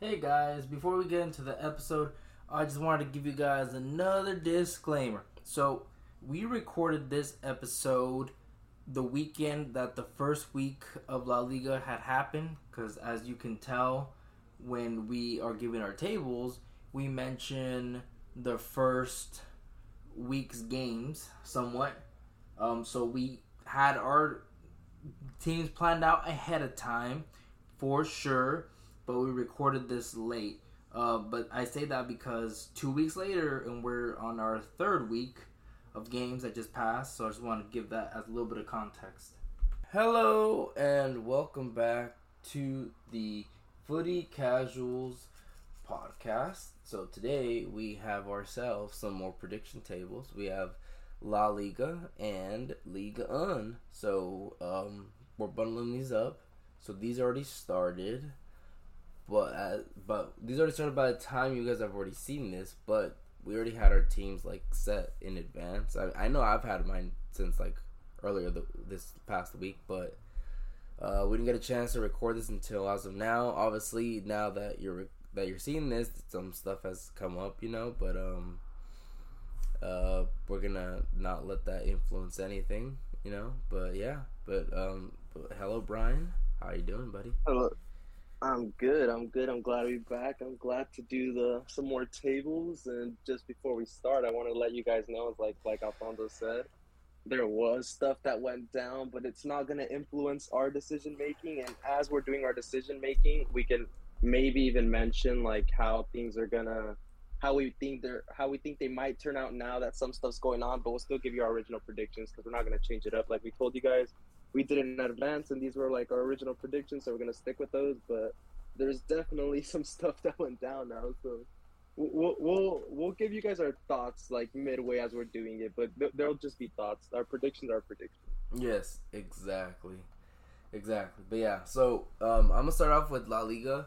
Hey guys, before we get into the episode, I just wanted to give you guys another disclaimer. So, we recorded this episode the weekend that the first week of La Liga had happened because as you can tell when we are giving our tables, we mention the first week's games somewhat. Um, so we had our teams planned out ahead of time for sure, but we recorded this late. Uh, but I say that because two weeks later, and we're on our third week of games that just passed, so I just want to give that as a little bit of context. Hello, and welcome back to the Footy Casuals podcast. So today we have ourselves some more prediction tables. We have La Liga and Ligue Un. So um, we're bundling these up. So these already started, but uh, but these already started by the time you guys have already seen this. But we already had our teams like set in advance. I, I know I've had mine since like earlier the, this past week, but uh, we didn't get a chance to record this until as of now. Obviously, now that you're that you're seeing this, some stuff has come up, you know. But um, uh, we're gonna not let that influence anything, you know. But yeah, but um, but hello, Brian. How you doing, buddy? Hello. I'm good. I'm good. I'm glad to be back. I'm glad to do the some more tables. And just before we start, I want to let you guys know, like like Alfonso said, there was stuff that went down, but it's not going to influence our decision making. And as we're doing our decision making, we can maybe even mention like how things are gonna, how we think they're, how we think they might turn out now that some stuff's going on. But we'll still give you our original predictions because we're not going to change it up. Like we told you guys, we did it in advance, and these were like our original predictions, so we're gonna stick with those. But there's definitely some stuff that went down now, so we'll we'll we'll give you guys our thoughts like midway as we're doing it, but there'll just be thoughts. Our predictions are predictions. Yes, exactly, exactly. But yeah, so um, I'm gonna start off with La Liga,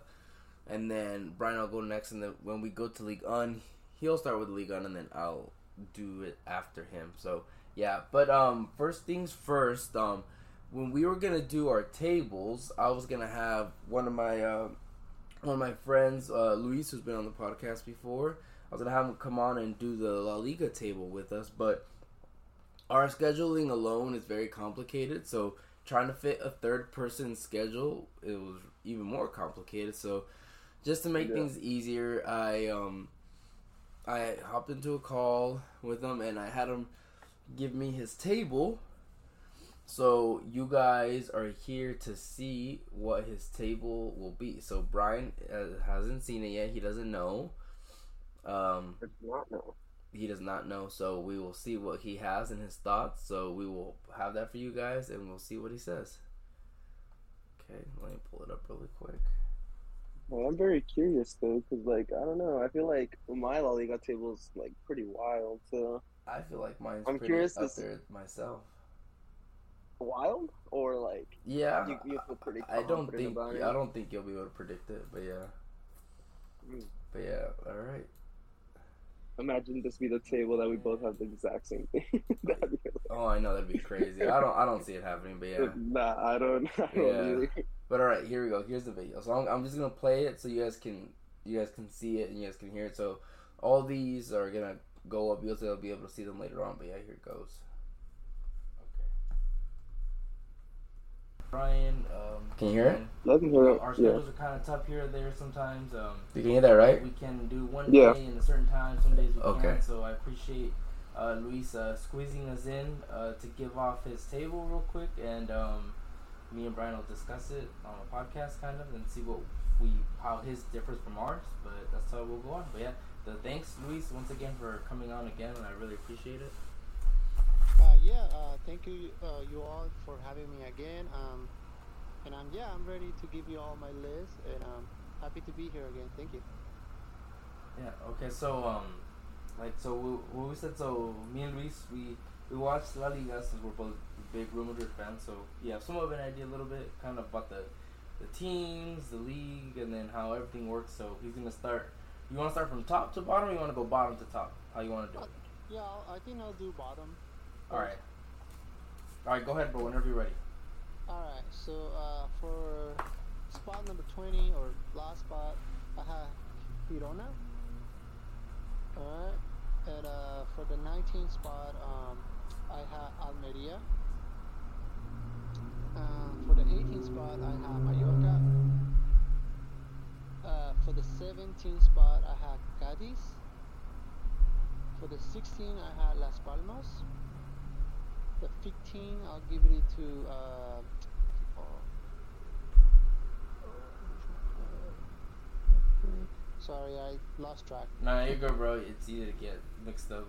and then Brian I'll go next, and then when we go to Ligue Un, he'll start with Ligue Un, and then I'll do it after him. So yeah, but um, first things first, um when we were gonna do our tables, I was gonna have one of my uh, one of my friends, uh, Luis, who's been on the podcast before. I was gonna have him come on and do the La Liga table with us, but our scheduling alone is very complicated. So trying to fit a third person schedule, it was even more complicated. So just to make yeah. things easier, I um I hopped into a call with him and I had him give me his table so you guys are here to see what his table will be. So Brian uh, hasn't seen it yet. He doesn't know. Um, does not know. He does not know. So we will see what he has in his thoughts. So we will have that for you guys, and we'll see what he says. Okay, let me pull it up really quick. Well, I'm very curious though, because like I don't know. I feel like my Liga table is like pretty wild. So I feel like mine's I'm curious up there myself wild or like yeah you, you feel pretty I don't think yeah, I don't think you'll be able to predict it but yeah. Mm. but yeah all right imagine this be the table that we both have the exact same thing. Oh I know that'd be crazy. I don't I don't see it happening but yeah. Nah I don't, I don't yeah. but all right here we go. Here's the video. So I'm, I'm just gonna play it so you guys can you guys can see it and you guys can hear it. So all these are gonna go up. You'll be able to see them later on but yeah here it goes Brian. Um, can you hear it? Let me hear it. Our schedules yeah. are kind of tough here or there sometimes. Um, you can hear that, right? We can do one yeah. day in a certain time. Some days we okay. can't. So I appreciate uh, Luis uh, squeezing us in uh, to give off his table real quick, and um, me and Brian will discuss it on a podcast, kind of, and see what we how his differs from ours. But that's how we'll go on. But yeah, the thanks, Luis, once again for coming on again, and I really appreciate it. Uh, yeah, uh, thank you, uh, you all, for having me again. Um, and um, yeah, I'm ready to give you all my list, and I'm um, happy to be here again. Thank you. Yeah. Okay. So, um, like, so we, we said so. Me and Luis, we we watched La Liga since we're both big Real Madrid fans. So yeah, some of an idea a little bit, kind of about the the teams, the league, and then how everything works. So he's gonna start. You want to start from top to bottom, or you want to go bottom to top? How you want to do it? Yeah, I think I'll do bottom. All right. All right, go ahead, bro. Whenever you're ready. All right. So uh, for spot number 20 or last spot, I have Girona. Alright. And uh, for the 19th spot, um, I have Almeria. Um, for the 18th spot, I have Mallorca. Uh, for the 17th spot, I have Cadiz. For the 16, I have Las Palmas. The 15, I'll give it to. Uh, Sorry, I lost track. Nah, you're good, bro. It's easy to get mixed up.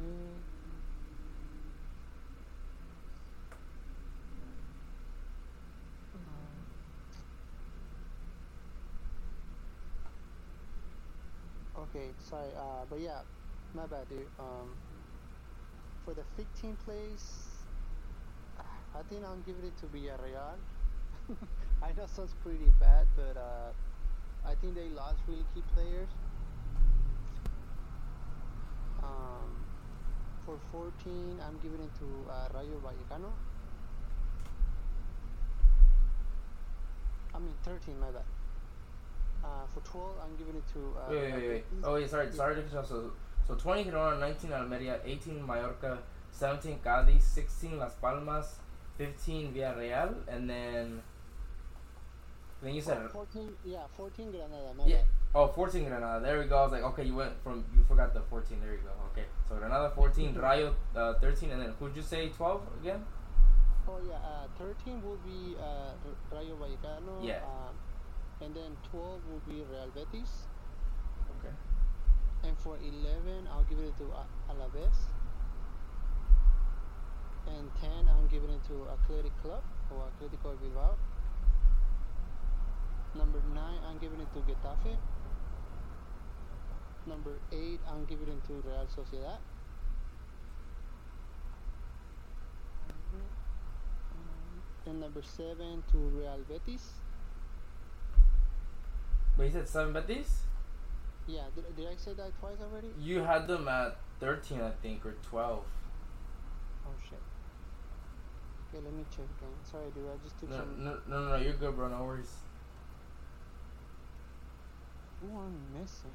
Mm. Okay, sorry, uh, but yeah, my bad, dude. Um, for the 15th place, I think I'm giving it to Villarreal. I know sounds pretty bad, but uh, I think they lost really key players. Um, for 14, I'm giving it to uh, Rayo Vallecano. I mean 13, my bad. Uh, for 12, I'm giving it to. Uh, Wait, wait, wait, wait. Oh, wait, sorry, sorry to you. So, so 20 Girona, 19 Almeria, 18 Mallorca, 17 Cadiz, 16 Las Palmas, 15 Villarreal, and then. Then you said. Oh, 14, yeah, 14 Granada, Yeah. bad. Oh, 14 Granada. There we go. I was like, okay, you went from. You forgot the 14. There you go. Okay. So Granada 14, Rayo uh, 13, and then who'd you say 12 again? Oh yeah, uh, 13 will be uh, Rayo Vallecano. Yeah. Um, and then 12 will be Real Betis. And for 11, I'll give it to Alaves. And 10, I'm giving it to Athletic Club or Atletico Bilbao. Number 9, I'm giving it to Getafe. Number 8, I'm giving it to Real Sociedad. And number 7 to Real Betis. But you said 7 Betis? Yeah, did, did I say that twice already? You had them at 13, I think, or 12. Oh shit. Okay, let me check again. Sorry, dude. I just took No, some. no, no, no, you're good, bro. No worries. Who I'm missing?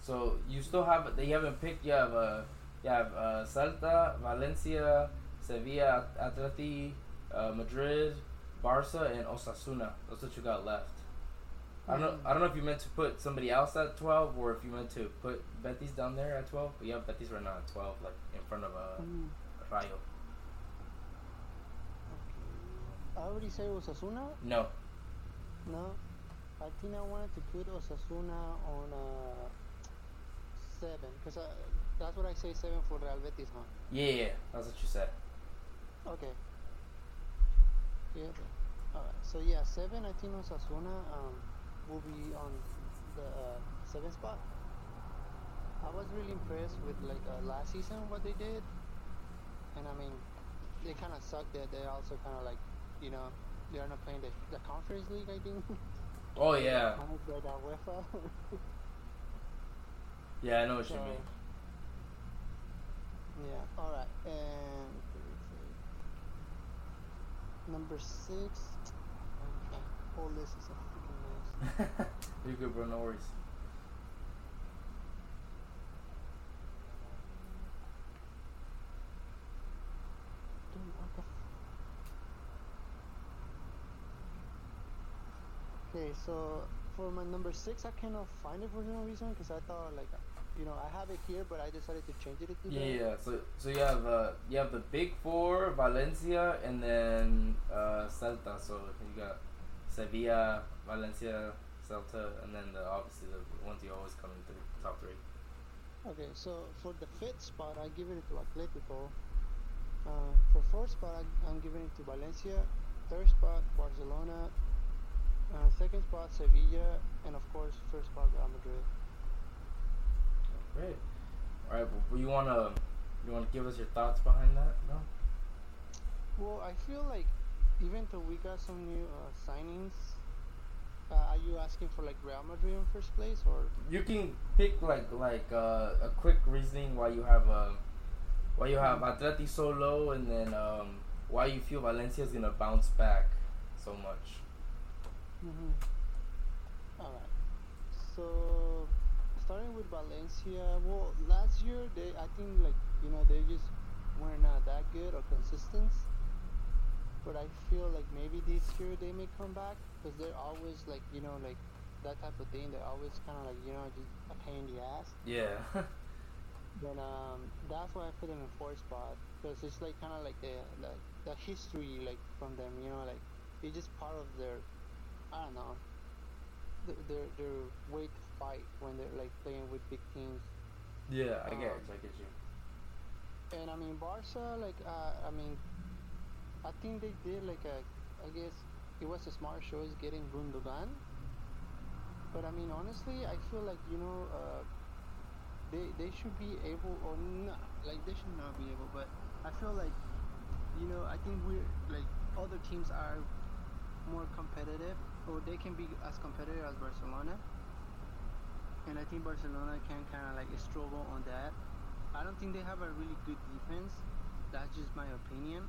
So you still have you haven't picked. You have uh, you have uh, Celta, Valencia, Sevilla, Atleti, uh, Madrid, Barca, and Osasuna. That's what you got left. I don't know. I don't know if you meant to put somebody else at twelve, or if you meant to put Betis down there at twelve. But you have Betis right now at twelve, like in front of uh, Mm, Rayo. okay. I already said Osasuna. No. No, I think I wanted to put Osasuna on uh seven, cause I, that's what I say seven for Real Betis, huh? Yeah, yeah, that's what you said. Okay. Yeah. Alright. So yeah, seven. I think Osasuna um will be on the uh, seventh spot. I was really impressed with like uh, last season what they did, and I mean, they kind of sucked that they also kind of like, you know, they're not playing the, the conference league. I think. Oh yeah, Kind like that UEFA. yeah, I know what you mean. yeah. All right. And number six. Okay. Whole list is a you're good, bro. No worries. Dude, what the f- Okay, so for my number six, I cannot find it for some reason because I thought like, you know, I have it here, but I decided to change it to Yeah, that. yeah. So, so you have uh, you have the big four, Valencia, and then uh, Celta. So you got Sevilla, Valencia, Celta, and then the obviously the ones you always come into the top three. Okay, so for the fifth spot, I give it to Atletico. Uh, for fourth spot, I, I'm giving it to Valencia. Third spot, Barcelona. Uh, second spot, Sevilla, and of course, first spot, Real Madrid. Great. All right, but you wanna you wanna give us your thoughts behind that, bro? Well, I feel like even though we got some new uh, signings, uh, are you asking for like Real Madrid in first place or? You can pick like like uh, a quick reasoning why you have uh, why you have Atleti so low, and then um, why you feel Valencia is gonna bounce back so much. hmm All right. So, starting with Valencia, well, last year they, I think, like you know, they just were not that good or consistent. But I feel like maybe this year they may come back because they're always like you know like that type of thing. They're always kind of like you know just a pain in the ass. Yeah. Then um, that's why I put them in fourth spot because it's like kind of like the, the the history like from them, you know, like it's just part of their, I don't know, their their, their way to fight when they're like playing with big teams. yeah, I get, Um, I get you. And I mean Barca, like uh, I mean, I think they did like a, I guess it was a smart choice getting Gundogan. But I mean honestly, I feel like you know. Uh, they they should be able or not like they should not be able but i feel like you know i think we're like other teams are more competitive or they can be as competitive as barcelona and i think barcelona can kind of like struggle on that i don't think they have a really good defense that's just my opinion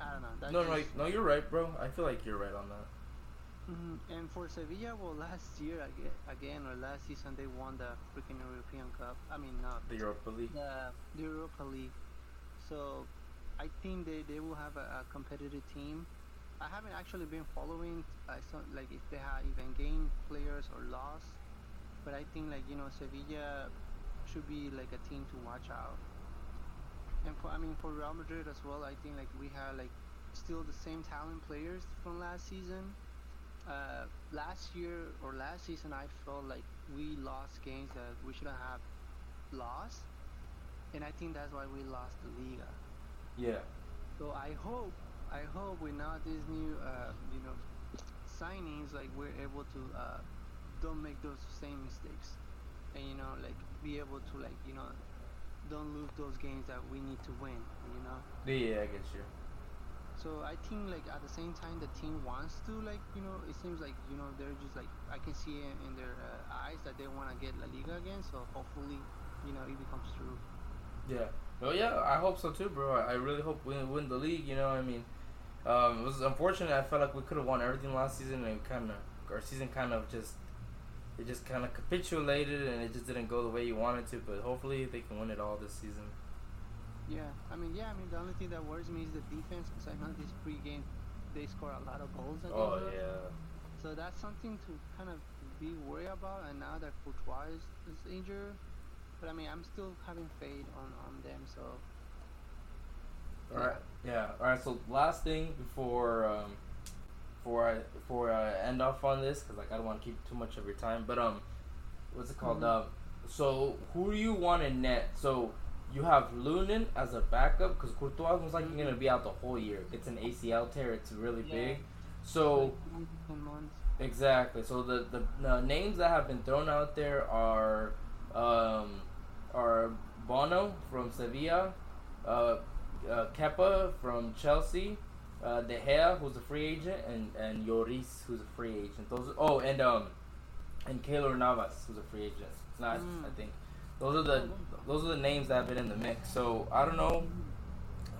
i don't know that's No, no, no, you're right, bro. I feel like you're right on that. Mhm. And for Sevilla, well, last year again or last season they won the freaking European Cup. I mean, not The Europa League. the, the Europa League. So I think they, they will have a, a competitive team. I haven't actually been following. I saw like if they have even gained players or lost, but I think like you know Sevilla should be like a team to watch out. And for I mean for Real Madrid as well, I think like we have like still the same talent players from last season. Uh, last year or last season, I felt like we lost games that we shouldn't have lost, and I think that's why we lost the Liga. Yeah. So I hope, I hope with now these new, uh, you know, signings, like we're able to uh, don't make those same mistakes, and you know, like be able to like you know, don't lose those games that we need to win. You know. Yeah, I get you. So I think like at the same time the team wants to like you know it seems like you know they're just like I can see it in their uh, eyes that they want to get La Liga again. So hopefully you know it becomes true. Yeah. Well, yeah, I hope so too, bro. I I really hope we win the league. You know, I mean, um, it was unfortunate. I felt like we could have won everything last season, and kind of our season kind of just it just kind of capitulated, and it just didn't go the way you wanted to. But hopefully, they can win it all this season. Yeah, I mean yeah, I mean the only thing that worries me is the defense because I know this pre-game they score a lot of goals. Oh yeah. So that's something to kind of be worried about. And now that Courtois is, is injured, but I mean I'm still having faith on on them. So All right. Yeah. All right. So last thing before um, before I before I end off on this, because like I don't want to keep too much of your time. But um, what's it called? Mhm. Um, so who do you want in net? So you have Lunin as a backup because Courtois was like gonna be out the whole year. It's an ACL tear. It's really Yeah. big. So. Exactly. So the, the the names that have been thrown out there are um, are Bono from Sevilla, uh, uh, Kepa from Chelsea, uh, De Gea who's a free agent, and and Lloris who's a free agent. Those oh and um and Keylor Navas who's a free agent. Not Mm. I think those are the those are the names that have been in the mix. So I don't know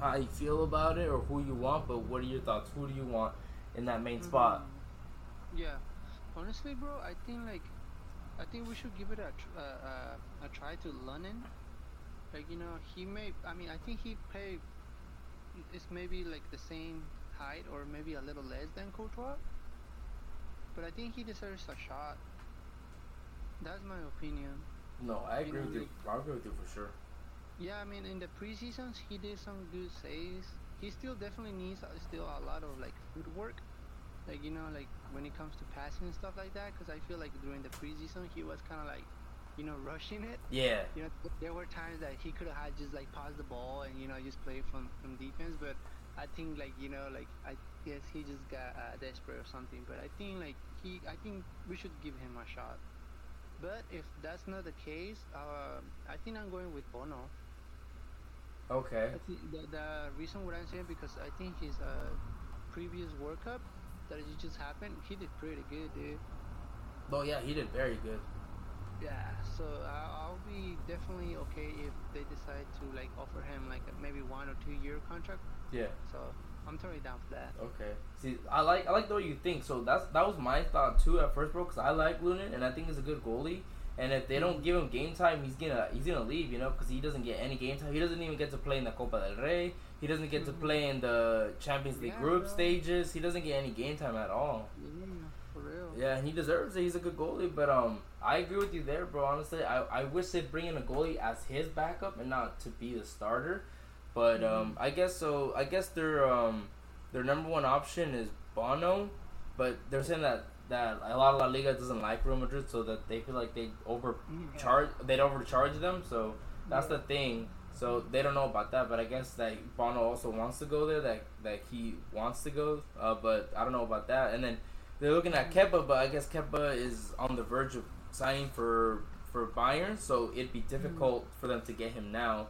how you feel about it or who you want, but what are your thoughts? Who do you want in that main spot? Mhm. Yeah, honestly, bro, I think like, I think we should give it a tr- uh, uh, a try to Lunin. Like you know, he may. I mean, I think he pay. It's maybe like the same height or maybe a little less than Courtois. But I think he deserves a shot. That's my opinion. No, I agree with you. I agree with you for sure. Yeah, I mean, in the preseasons, he did some good saves. He still definitely needs uh, still a lot of like footwork, like you know, like when it comes to passing and stuff like that. Because I feel like during the preseason, he was kind of like, you know, rushing it. Yeah, You know, there were times that he could have had just like pass the ball and you know just play from from defense. But I think like you know like I guess he just got uh, desperate or something. But I think like he, I think we should give him a shot. But if that's not the case, uh, I think I'm going with Bono. okay. I think the, the reason what I'm saying because I think his uh, previous World Cup that it just happened, he did pretty good, dude. Oh yeah, he did very good. Yeah, so I- I'll be definitely okay if they decide to like offer him like maybe one or two year contract. Yeah. So I'm totally down for that. Okay. See, I like I like the way you think. So that's that was my thought too at first, bro. Because I like Lunin, and I think he's a good goalie. And if they don't give him game time, he's gonna he's gonna leave, you know, because he doesn't get any game time. He doesn't even get to play in the Copa del Rey. He doesn't get to Mhm. play in the Champions League Yeah, group bro. stages. He doesn't get any game time at all. Yeah, for real. Yeah, and he deserves it. He's a good goalie, but um, I agree with you there, bro. Honestly, I, I wish they'd bring in a goalie as his backup and not to be the starter. But um, I guess so. I guess their um, their number one option is Bono, but they're saying that that a lot of La Liga doesn't like Real Madrid, so that they feel like they overcharge they'd overcharge them. So that's the thing. So they don't know about that, but I guess that Bono also wants to go there. That that he wants to go, uh, but I don't know about that. And then they're looking at Kepa, but I guess Kepa is on the verge of signing for for Bayern, so it'd be hmm. difficult for them to get him now.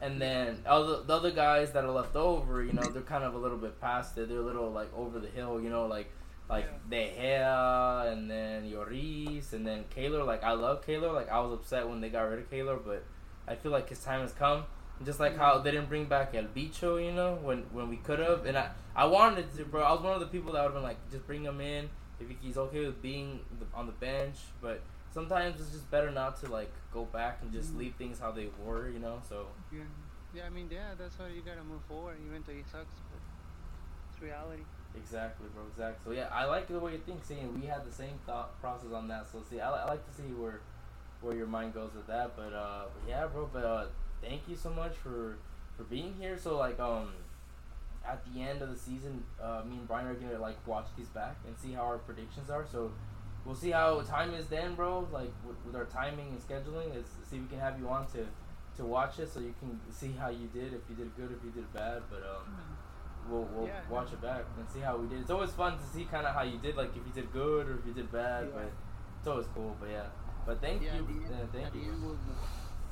And then other the other guys that are left over, you know, they're kind of a little bit past it. They're a little like over the hill, you know, like like De Gea and then Lloris and then Keylor. Like I love Keylor. Like I was upset when they got rid of Keylor, but I feel like his time has come. Just like how hmm. they didn't bring back El Bicho, you know, when when we could have, and I I wanted to, bro. I was one of the people that would have been like, just bring him in if he's okay with being the, on the bench. But sometimes it's just better not to like go back and just Mhm. leave things how they were, you know. So Yeah. Yeah, I mean, yeah, that's why you gotta move forward, even though it sucks, but it's reality. exactly, bro, exactly. So yeah, I like the way you think. Seeing we had the same thought process on that. So see, I, I like to see where where your mind goes with that. But uh, yeah, bro. But uh, thank you so much for for being here. So like um. At the end of the season, uh, me and Brian are gonna like watch these back and see how our predictions are. So we'll see how time is then, bro. Like with, with our timing and scheduling, is see if we can have you on to to watch it so you can see how you did, if you did good, if you did bad. But um, we'll we'll Yeah. watch it back and see how we did. It's always fun to see kind of how you did, like if you did good or if you did bad. Yeah. But it's always cool. But yeah. But thank yeah, you, end, uh, thank you.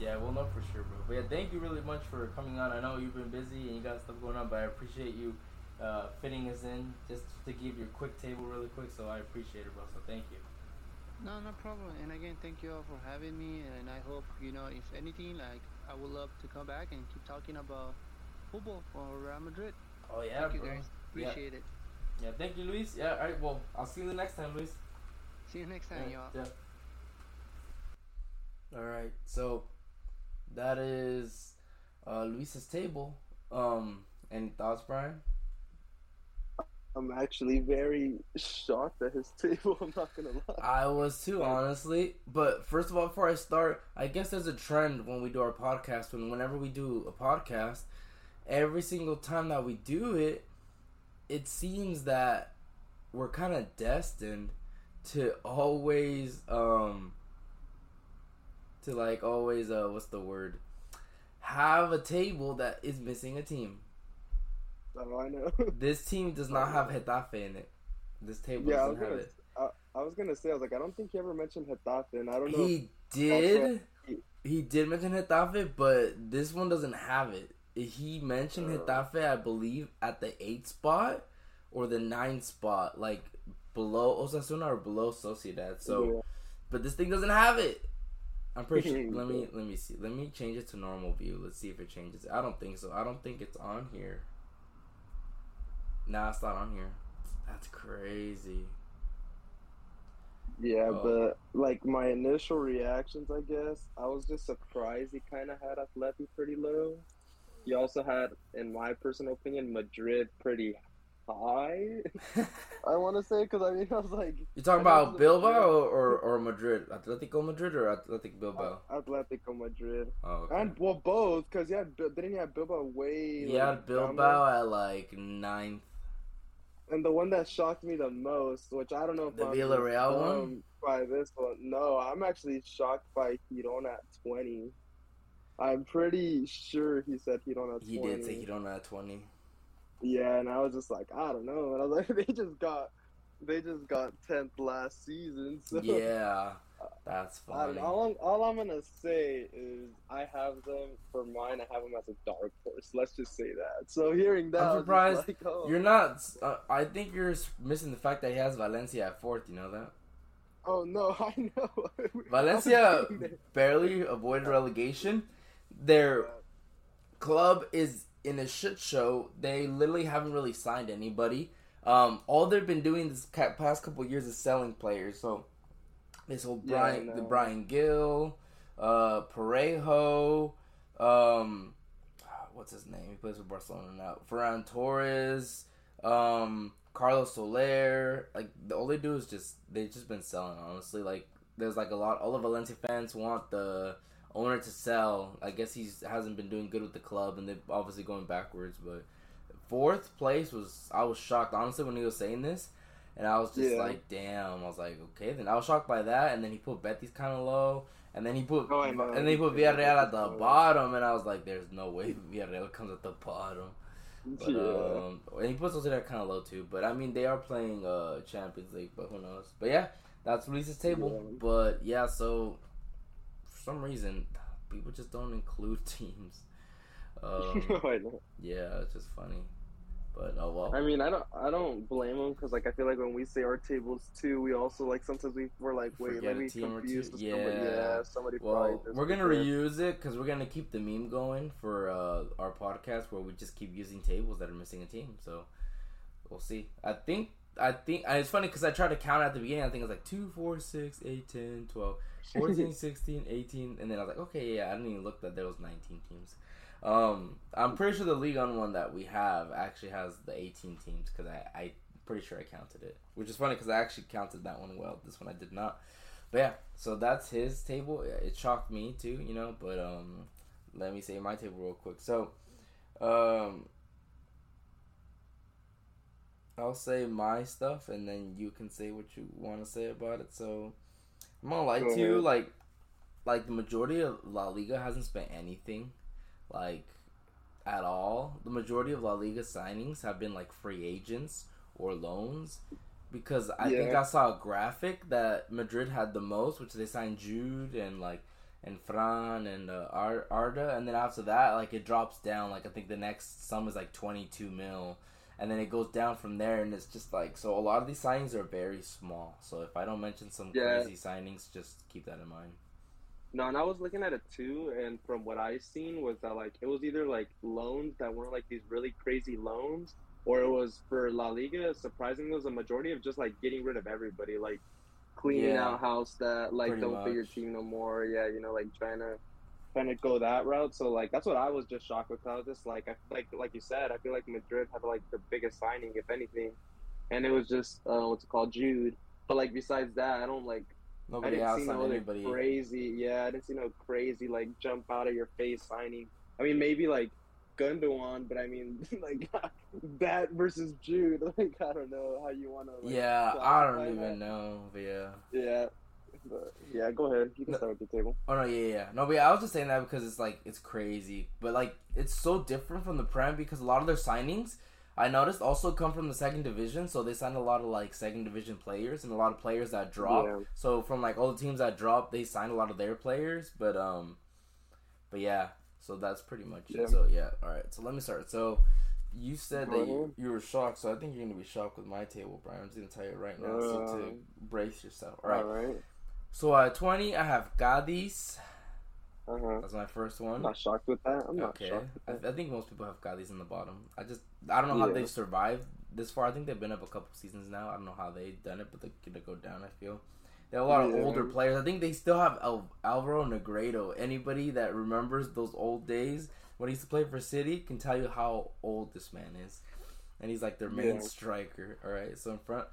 End we'll know. Yeah, we'll know for sure, bro. But yeah, thank you really much for coming on. I know you've been busy and you got stuff going on, but I appreciate you uh, fitting us in just to give your quick table really quick. So I appreciate it, bro. So thank you. No, no problem. And again, thank you all for having me. And I hope you know, if anything, like I would love to come back and keep talking about football for Real Madrid. Oh yeah, thank you bro. guys. Yeah. Appreciate it. Yeah, thank you, Luis. Yeah, all right. Well, I'll see you the next time, Luis. See you next time, y'all. Yeah. All right. So that is uh, Luis's table. Um, any thoughts, Brian? I'm actually very shocked at his table. I'm not gonna lie. I was too, honestly. But first of all, before I start, I guess there's a trend when we do our podcast. When whenever we do a podcast, every single time that we do it, it seems that we're kind of destined to always, um, to like always, uh, what's the word? Have a table that is missing a team. Oh, I know. This team does not have Getafe in it. This table yeah, doesn't have gonna. it. I, I was gonna say, I was like, I don't think he ever mentioned Getafe, and I don't know. He did. he- He did mention Getafe, but this one doesn't have it. He mentioned Uh. Getafe, I believe, at the eighth spot or the ninth spot, like below Osasuna or below Sociedad. So, Yeah. but this thing doesn't have it. I'm pretty sure. let me let me see. Let me change it to normal view. Let's see if it changes. I don't think so. I don't think it's on here. Nah, it's not on here. That's crazy. Yeah, Oh. but like my initial reactions, I guess I was just surprised he kind of had Atleti pretty low. He also had, in my personal opinion, Madrid pretty high. I want to say because I mean I was like You talking about Bilbao or, or, or Madrid? Atletico Madrid or Athletic Bilbao? Atletico Madrid Oh, okay. and well both because yeah, didn't he have Bilbao way He like, had Bilbao at like ninth. and the one that shocked me the most, which I don't know if The I'm Villarreal one? by this one. No, I'm actually shocked by Girona at twenty. I'm pretty sure he said Girona at He twenty. did say Girona at twenty. Yeah, and I was just like, I don't know. And I was like, they just got, they just got tenth last season. So Yeah, that's funny. All I'm, all I'm gonna say is I have them for mine. I have them as a dark horse. Let's just say that. So hearing that, I'm I was just surprised like, oh. You're not. Uh, I think you're missing the fact that he has Valencia at fourth. You know that Oh no, I know. Valencia I was thinking barely avoided relegation. Their club is in a shit show. They literally haven't really signed anybody. Um, all they've been doing this past couple years is selling players. So sold Yeah, Brian, the. Bryan Gil, uh, Parejo, um, what's his name? He plays for Barcelona now. Ferran Torres, um, Carlos Soler. Like the all they do is just they've just been selling. Honestly, like there's like a lot. All the Valencia fans want the owner to sell. I guess he hasn't been doing good with the club, and they're obviously going backwards. But fourth place was I was shocked honestly when he was saying this, and I was just Yeah. like, damn. I was like, okay, then I was shocked by that, and then he put Betis kind of low. And then he put, Oh, and then he put Villarreal at the bottom, and I was like, "There's no way Villarreal comes at the bottom." But, yeah. um, and he puts Sociedad kind of low too. But I mean, they are playing uh Champions League, but who knows? But yeah, that's Luis's table. Yeah. But yeah, so some reason, people just don't include teams. Um, yeah, it's just funny. But oh well. I mean, I don't, I don't blame them because, like, I feel like when we say our tables too, we also like sometimes we we're like, wait, Forget let me confuse with somebody. Yeah. Yeah, somebody Well, probably. we're gonna reuse it because we're gonna keep the meme going for uh, our podcast where we just keep using tables that are missing a team. So we'll see. I think I think it's funny because I tried to count at the beginning. I think it was like 2, 4, 6, 8, 10, 12, 14, 16, 18, and then I was like, okay, yeah, I didn't even look that there was 19 teams. Um, I'm pretty sure the Ligue Un one that we have actually has the 18 teams because I I pretty sure I counted it, which is funny because I actually counted that one well. This one I did not. But yeah, so that's his table. It shocked me too, you know. But um, let me say my table real quick. So, um, I'll say my stuff, and then you can say what you want to say about it. So, I'm gonna lie to you, like, like the majority of La Liga hasn't spent anything, like, at all. The majority of La Liga signings have been like free agents or loans. Because I think I saw a graphic that Madrid had the most, which they signed Jude and like and Fran and uh, Ar- Arda, and then after that, like it drops down. Like I think the next sum is like twenty two mil, and then it goes down from there, and it's just like so. A lot of these signings are very small. So if I don't mention some Yeah. crazy signings, just keep that in mind. No, and I was looking at it too, and from what I seen was that like it was either like loans that weren't like these really crazy loans, or it was for La Liga. Surprisingly, it was a majority of just like getting rid of everybody, like cleaning Yeah. out house that like Pretty don't fit your team no more. Yeah, you know, like trying to trying to go that route. So like that's what I was just shocked with. I was just like I like like you said, I feel like Madrid had like the biggest signing, if anything, and it was just uh, what's it called, Jude. But like besides that, I don't like. I Nobody didn't else see no anybody. crazy. Yeah, I didn't see no crazy like jump out of your face signing. I mean, maybe like Gundogan, but I mean, like that versus Jude. Like I don't know how you want to. Like, yeah, I don't even that. know. But yeah. Yeah, but yeah. Go ahead. You can No. start with the table. Oh no, yeah, yeah. No, but yeah, I was just saying that because it's like it's crazy, but like it's so different from the Prem because a lot of their signings I noticed also come from the second division, so they signed a lot of like second division players and a lot of players that drop. Yeah. So from like all the teams that drop, they signed a lot of their players, but um, but yeah, so that's pretty much Yeah. it. So yeah, all right. So let me start. So you said that you, you were shocked, so I think you're gonna be shocked with my table, Brian. I'm just gonna tell you right now, so to brace yourself. All right. All right. So at 20, I have Cadiz. Uh huh. That's my first one. I'm not shocked with that. I'm not okay, shocked I. I think most people have Cadiz in the bottom. I just I don't know how Yeah. they've survived this far. I think they've been up a couple seasons now. I don't know how they've done it, but they're gonna go down. I feel they have a lot of older players. I think they still have Al- Alvaro Negredo. Anybody that remembers those old days when he used to play for City can tell you how old this man is, and he's like their main Yeah. striker. All right, so in front.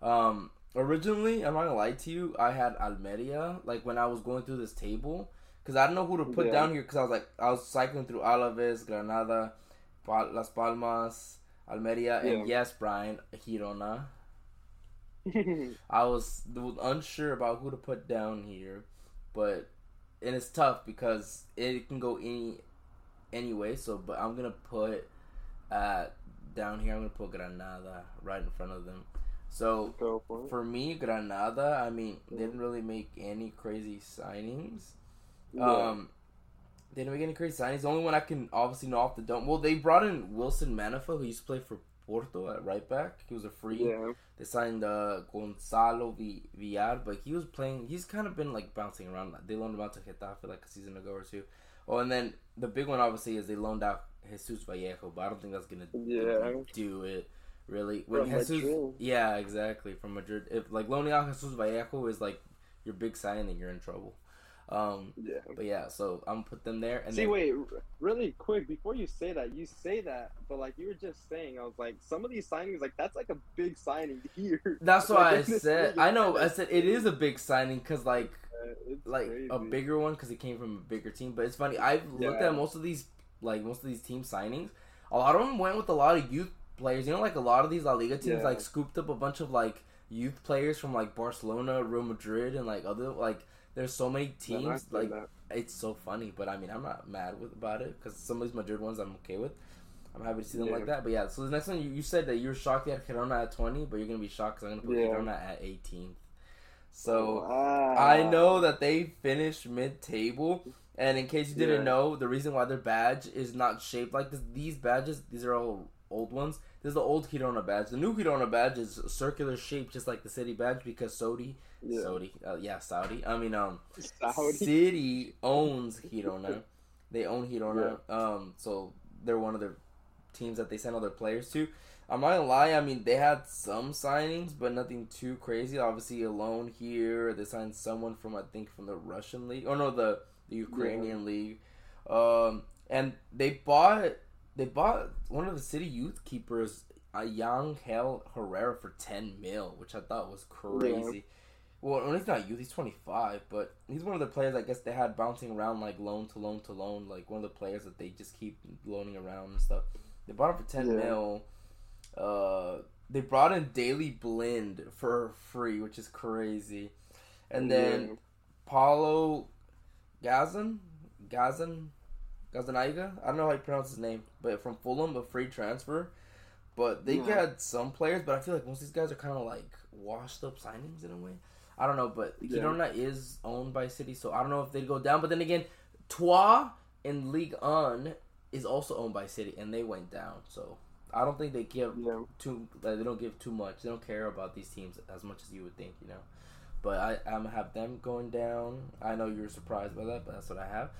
Um, originally, I'm not gonna lie to you, I had Almeria. Like when I was going through this table, because I don't know who to put Yeah. down here. Because I was like, I was cycling through Alaves, Granada, Pa- Las Palmas, Almeria, and yes, Brian Girona. I was unsure about who to put down here, but and it's tough because it can go any anyway. So, but I'm gonna put uh down here. I'm gonna put Granada right in front of them. So for for me, Granada. I mean, didn't really make any crazy signings. Yeah. Um, they didn't make any crazy signings. The only one I can obviously know off the dome. Well, they brought in Wilson Manafá, who used to play for Porto at right back. He was a free. yeah. They signed uh, Gonzalo v- Villar, but he was playing. He's kind of been like bouncing around. They loaned him out to Getafe like a season ago or two. Oh, and then the big one obviously is they loaned out Jesus Vallejo, but I don't think that's gonna Yeah. do it really. When From Jesus, Madrid. yeah, exactly from Madrid. If like out Jesus Vallejo is like your big signing, then you're in trouble. Um, Yeah. but yeah, so I'm gonna put them there. And See, then, wait, really quick before you say that, you say that, but like you were just saying, I was like, some of these signings, like that's like a big signing here. That's Like, why I said I know. I said it is a big signing because like like a bigger one because it came from a bigger team. But it's funny. I've looked Yeah. at most of these like most of these team signings. A lot of them went with a lot of youth players. You know, like a lot of these La Liga teams Yeah. like scooped up a bunch of like youth players from like Barcelona, Real Madrid, and like other like. There's so many teams like that. it's so funny, but I mean I'm not mad with about it because some of these Madrid ones I'm okay with. I'm happy to see them Yeah. like that. But yeah, so the next one you, you said that you were shocked you had Girona at 20, but you're gonna be shocked because I'm gonna put Yeah. Girona at 18. So Ah. I know that they finished mid-table, and in case you didn't Yeah. know, the reason why their badge is not shaped like this, these badges, these are all old ones. This is the old Girona badge. The new Girona badge is circular shape, just like the city badge, because Saudi, Yeah. Saudi, uh, yeah, Saudi. I mean, um, Saudi. City owns Girona. They own Girona. Um, so they're one of the teams that they send all their players to. I'm not gonna lie. I mean, they had some signings, but nothing too crazy. Obviously, alone here, they signed someone from I think from the Russian league. Oh no, the the Ukrainian league. Um, and they bought they bought one of the city youth keepers, a Yangel Herrera, for ten mil, which I thought was crazy. Well, well, he's not youth; he's twenty five, but he's one of the players I guess they had bouncing around like loan to loan to loan, like one of the players that they just keep loaning around and stuff. They bought him for ten Yeah. mil. Uh, they brought in Daley Blind for free, which is crazy, and then Yeah. Paulo Gazan, Gazan, Gazzaniga. I don't know how you pronounce his name, but from Fulham, a free transfer. But they hmm. Yeah. got some players, but I feel like most of these guys are kind of like washed up signings in a way. I don't know, but Yeah. Girona is owned by City, so I don't know if they'd go down. But then again, Troyes in Ligue 1 is also owned by City, and they went down. So I don't think they give Yeah. too like, they don't give too much. They don't care about these teams as much as you would think, you know. But I I'm gonna have them going down. I know you're surprised by that, but that's what I have.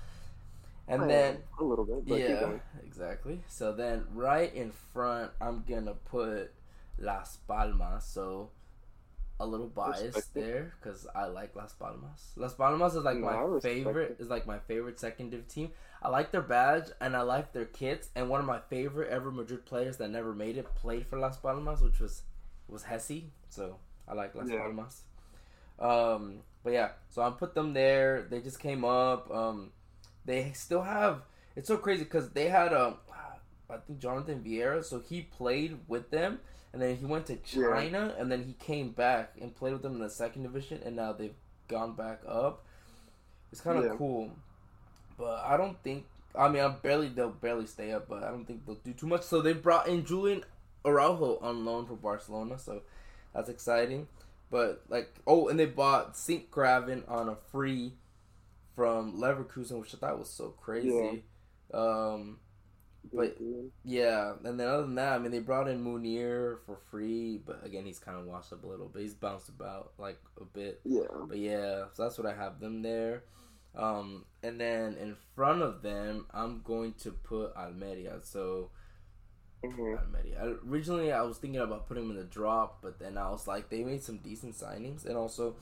And I then am, a little bit, but yeah, exactly. So then right in front, I'm gonna put Las Palmas. So a little bias there because I like Las Palmas. Las Palmas is like No, my favorite. it. Is like my favorite second div team. I like their badge and I like their kits. And one of my favorite ever Madrid players that never made it played for Las Palmas, which was was Jesé. So I like Las Yeah. Palmas. Um, but yeah, so I put them there. They just came up. Um, they still have. It's so crazy because they had um, I think Jonathan Viera. So he played with them, and then he went to Yeah. China, and then he came back and played with them in the second division, and now they've gone back up. It's kind of Yeah. cool, but I don't think. I mean, I'm barely they'll barely stay up, but I don't think they'll do too much. So they brought in Julian Araujo on loan for Barcelona, so that's exciting. But like, oh, and they bought Sinkgraven on a free from Leverkusen, which I thought was so crazy. Um, But- yeah, and then other than that, I mean, they brought in Munir for free, but again, he's kind of washed up a little bit. He's bounced about like a bit, yeah, but yeah, so that's what I have them there. Um, and then in front of them, I'm going to put Almeria. So Mhm. Almeria. I, originally, I was thinking about putting them in the drop, but then I was like, they made some decent signings, and also,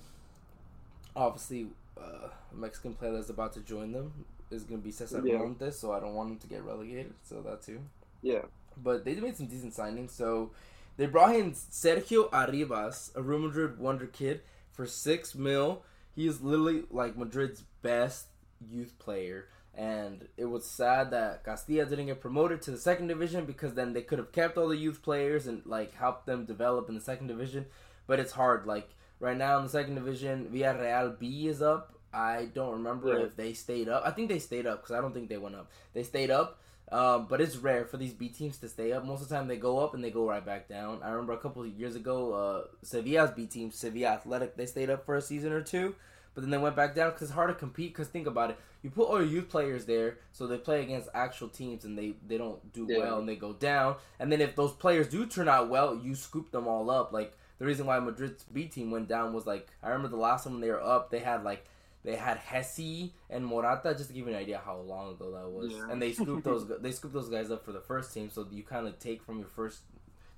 obviously, uh, a Mexican player that's about to join them is going to be Cesar Yeah. Montes, so I don't want him to get relegated. So that too. yeah, But they made some decent signings. So they brought in Sergio Arribas, a Real Madrid wonder kid, for six mil. He is literally like Madrid's best youth player. And it was sad that Castilla didn't get promoted to the second division because then they could have kept all the youth players and like helped them develop in the second division. But it's hard. Like right now in the second division, Villarreal B is up. I don't remember Yeah. if they stayed up. I think they stayed up because I don't think they went up. They stayed up, um, but it's rare for these B teams to stay up. Most of the time, they go up and they go right back down. I remember a couple of years ago, uh, Sevilla's B team, Sevilla Athletic, they stayed up for a season or two, but then they went back down because it's hard to compete. Because think about it, you put all your youth players there, so they play against actual teams and they they don't do Yeah. well and they go down. And then if those players do turn out well, you scoop them all up. Like the reason why Madrid's B team went down was like I remember the last time when they were up, they had like They had Jesé and Morata, just to give you an idea how long ago that was. Yeah. And they scooped those they scooped those guys up for the first team, so you kind of take from your first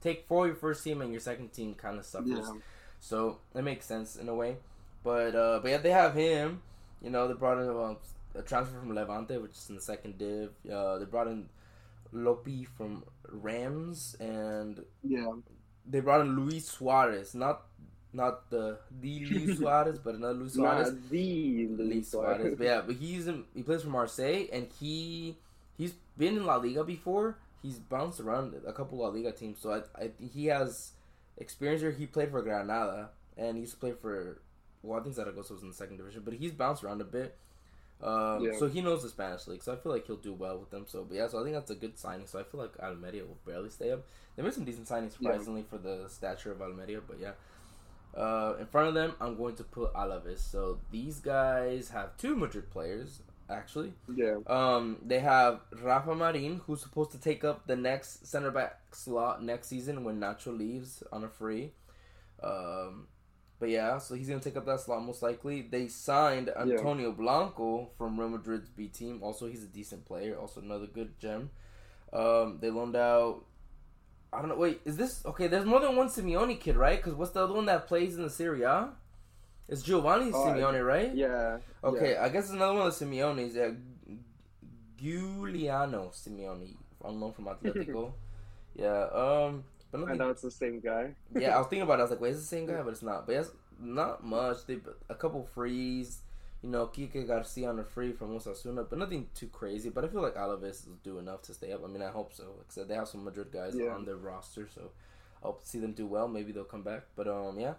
take for your first team and your second team kind of suffers. Yeah. So it makes sense in a way. But uh, but yeah, they have him. You know, they brought in uh, a transfer from Levante, which is in the second div. Uh, they brought in Lopy from Reims, and Yeah. They brought in Luis Suarez, not not the the Luis Suarez, but another Luis Suarez. Not the Luis Suarez. Suarez. But yeah, but he's in, he plays for Marseille, and he he's been in La Liga before. He's bounced around a couple La Liga teams, so I I think he has experience here. He played for Granada, and he used to play for well, I think Zaragoza was in the second division, but he's bounced around a bit. Um, Yeah. So he knows the Spanish league, so I feel like he'll do well with them. So, but yeah, so I think that's a good signing. So I feel like Almeria will barely stay up. They made some decent signings, Yeah. surprisingly, for the stature of Almeria. But yeah, uh, in front of them, I'm going to put Alaves. So these guys have two Madrid players, actually. Yeah. Um, they have Rafa Marin, who's supposed to take up the next center back slot next season when Nacho leaves on a free. Um, but yeah, so he's gonna take up that slot most likely. They signed Antonio Blanco from Real Madrid's B team. Also, he's a decent player. Also, another good gem. Um, they loaned out. I don't know. Wait, is this okay? There's more than one Simeone kid, right? Because what's the other one that plays in the Serie A? It's Giovanni Oh, Simeone, right? Yeah. Okay, I guess another one of the Simeones. Uh, Giuliano Simeone, on loan from Atletico. yeah, um, but I know it's the same guy. Yeah, I was thinking about. it. I was like, wait, is the same guy? But it's not. But yes, not much. They a couple frees. You know, Kike Garcia on a free from Osasuna, but nothing too crazy. But I feel like Alaves will do enough to stay up. I mean, I hope so. Like I said, they have some Madrid guys Yeah. on their roster, so I hope to see them do well. Maybe they'll come back. But um, yeah.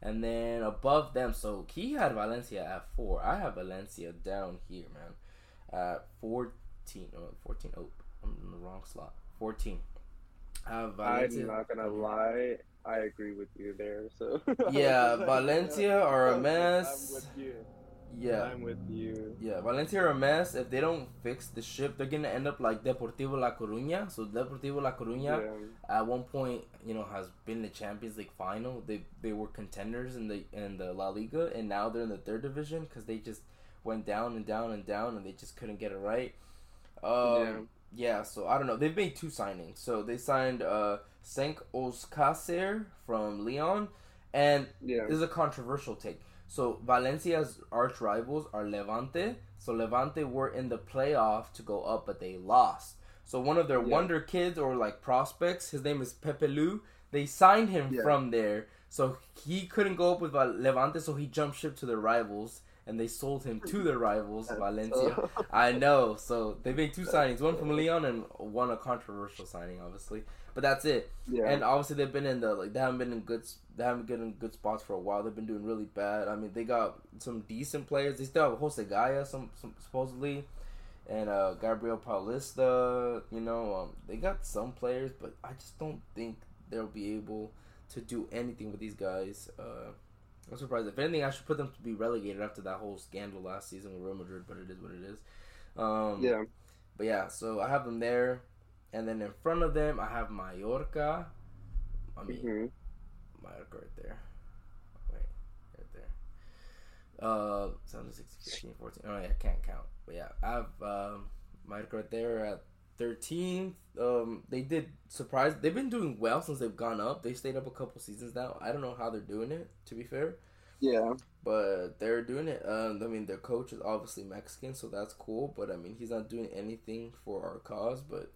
And then above them, so he had Valencia at four. I have Valencia down here, man, at fourteen. Oh, 14. Oh, I'm in the wrong slot. Fourteen. Have Valencia. I'm not gonna lie. I agree with you there. So Yeah, Valencia are a I'm mess. with you. Yeah, I'm with you. yeah. Valencia are a mess. If they don't fix the ship, they're gonna end up like Deportivo La Coruña. So Deportivo La Coruña Yeah. at one point, you know, has been the Champions League final. They they were contenders in the in the La Liga, and now they're in the third division because they just went down and down and down, and they just couldn't get it right. Um, yeah. Yeah, so I don't know. They've made two signings. So they signed uh Cenk Özkacar from Leon, and Yeah. this is a controversial take. So Valencia's arch rivals are Levante. So Levante were in the playoff to go up, but they lost. So one of their Yeah. wonder kids or like prospects, his name is Pepelu. They signed him Yeah. from there, so he couldn't go up with Levante. So he jumped ship to their rivals, and they sold him to their rivals, Valencia. I know. So they made two signings, one from Leon and one a controversial signing, obviously. But that's it. yeah. And obviously they've been in the like they haven't been in good they haven't been in good spots for a while. They've been doing really bad. I mean they got some decent players. They still have Jose Gaya some, some supposedly, and uh, Gabriel Paulista. You know um, they got some players, but I just don't think they'll be able to do anything with these guys. Uh, I'm surprised. If anything, I should put them to be relegated after that whole scandal last season with Real Madrid. But it is what it is. Um, yeah. but yeah, so I have them there, and then in front of them I have Mallorca. I mean hmm Mallorca right there. Wait, right there. Uh, 7, 16, 15, 14. Oh yeah, I can't count. But yeah, I have um, Mallorca right there at 13th. Um, they did surprise. They've been doing well since they've gone up. They stayed up a couple seasons now. I don't know how they're doing it. To be fair Yeah. but they're doing it. Um, I mean, their coach is obviously Mexican, so that's cool. But I mean, he's not doing anything for our cause, but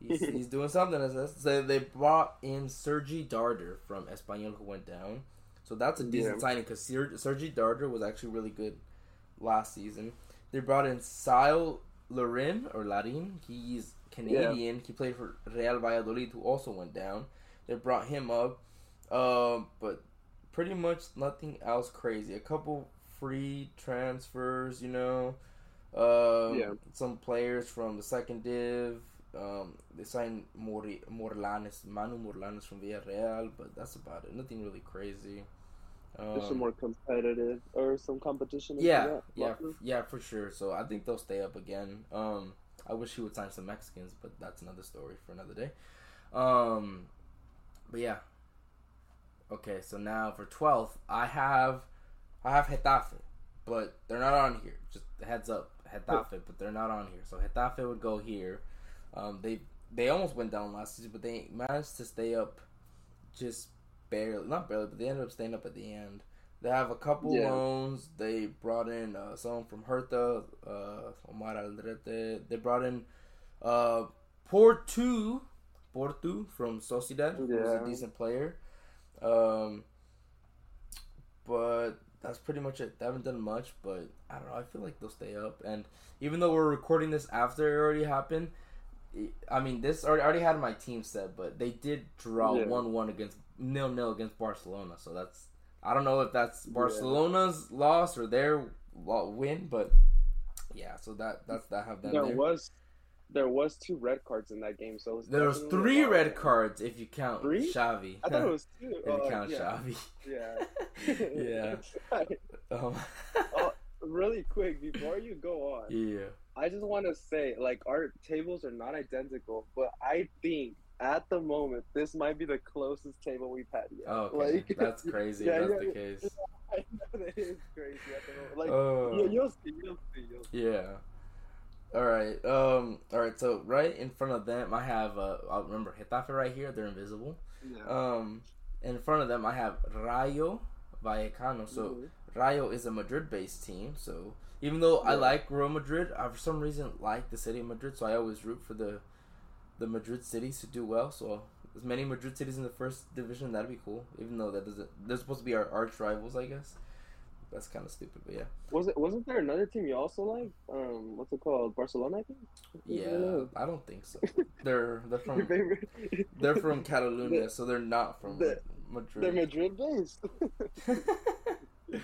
he's, he's doing something. As I they brought in Sergi Darder from Espanyol, who went down. So that's a decent Yeah. signing because Ser- Sergi Darder was actually really good last season. They brought in Cyle Larin or Larin. He's Canadian. He played for Real Valladolid, who also went down. They brought him up, um, but pretty much nothing else crazy. A couple free transfers, you know. Um, Yeah. Some players from the second div. Um, they signed Mori- Morlanes, Manu Morlanes from Villarreal, but that's about it. Nothing really crazy. Um, There's some more competitive or some competition. yeah, yeah, yeah, for sure. So I think they'll stay up again. Um, I wish he would sign some Mexicans, but that's another story for another day. Um, but yeah. Okay, so now for twelfth, I have, I have Getafe. but they're not on here. Just heads up, Getafe, but they're not on here. So Getafe would go here. Um, they they almost went down last season, but they managed to stay up, just barely, not barely, but they ended up staying up at the end. They have a couple Yeah. loans. They brought in uh, someone from Hertha, uh, Omar Alderete. They brought in uh, Portu, Portu from Sociedad, who's Yeah. a decent player. Um, but that's pretty much it. They haven't done much, but I don't know. I feel like they'll stay up. And even though we're recording this after it already happened, I mean, this already, already had my team set, but they did draw Yeah. one one against nil nil against Barcelona. So that's I don't know if that's Barcelona's loss or their win, but yeah. So that that's that have them There there. was there was two red cards in that game, so was There was three red cards if you count Three? Xavi. I thought it was two. if you Oh, count yeah. Xavi. Yeah. Yeah. Um, oh, really quick before you go on, yeah. I just want to say, like, our tables are not identical, but I think at the moment this might be the closest table we've had yet. Oh, okay. Like, that's crazy. yeah, that's yeah, the case. I know that is crazy at the moment. Like, Oh. you, you'll see, you'll see, you'll see. Yeah. All right. Um. All right. So right in front of them, I have. Uh. I remember Getafe right here. They're invisible. Yeah. Um. In front of them, I have Rayo Vallecano. So Mhm. Rayo is a Madrid-based team. So even though I like Real Madrid, I for some reason like the city of Madrid. So I always root for the the Madrid cities to do well. So as many Madrid cities in the first division, that'd be cool. Even though that doesn't, they're supposed to be our arch rivals, I guess. That's kind of stupid, but yeah. Was it? Wasn't there another team you also like? Um, what's it called? Barcelona, I think. Yeah, don't. I don't think so. They're they're from they're from Catalunya, The- so they're not from the- They're Madrid. Madrid based.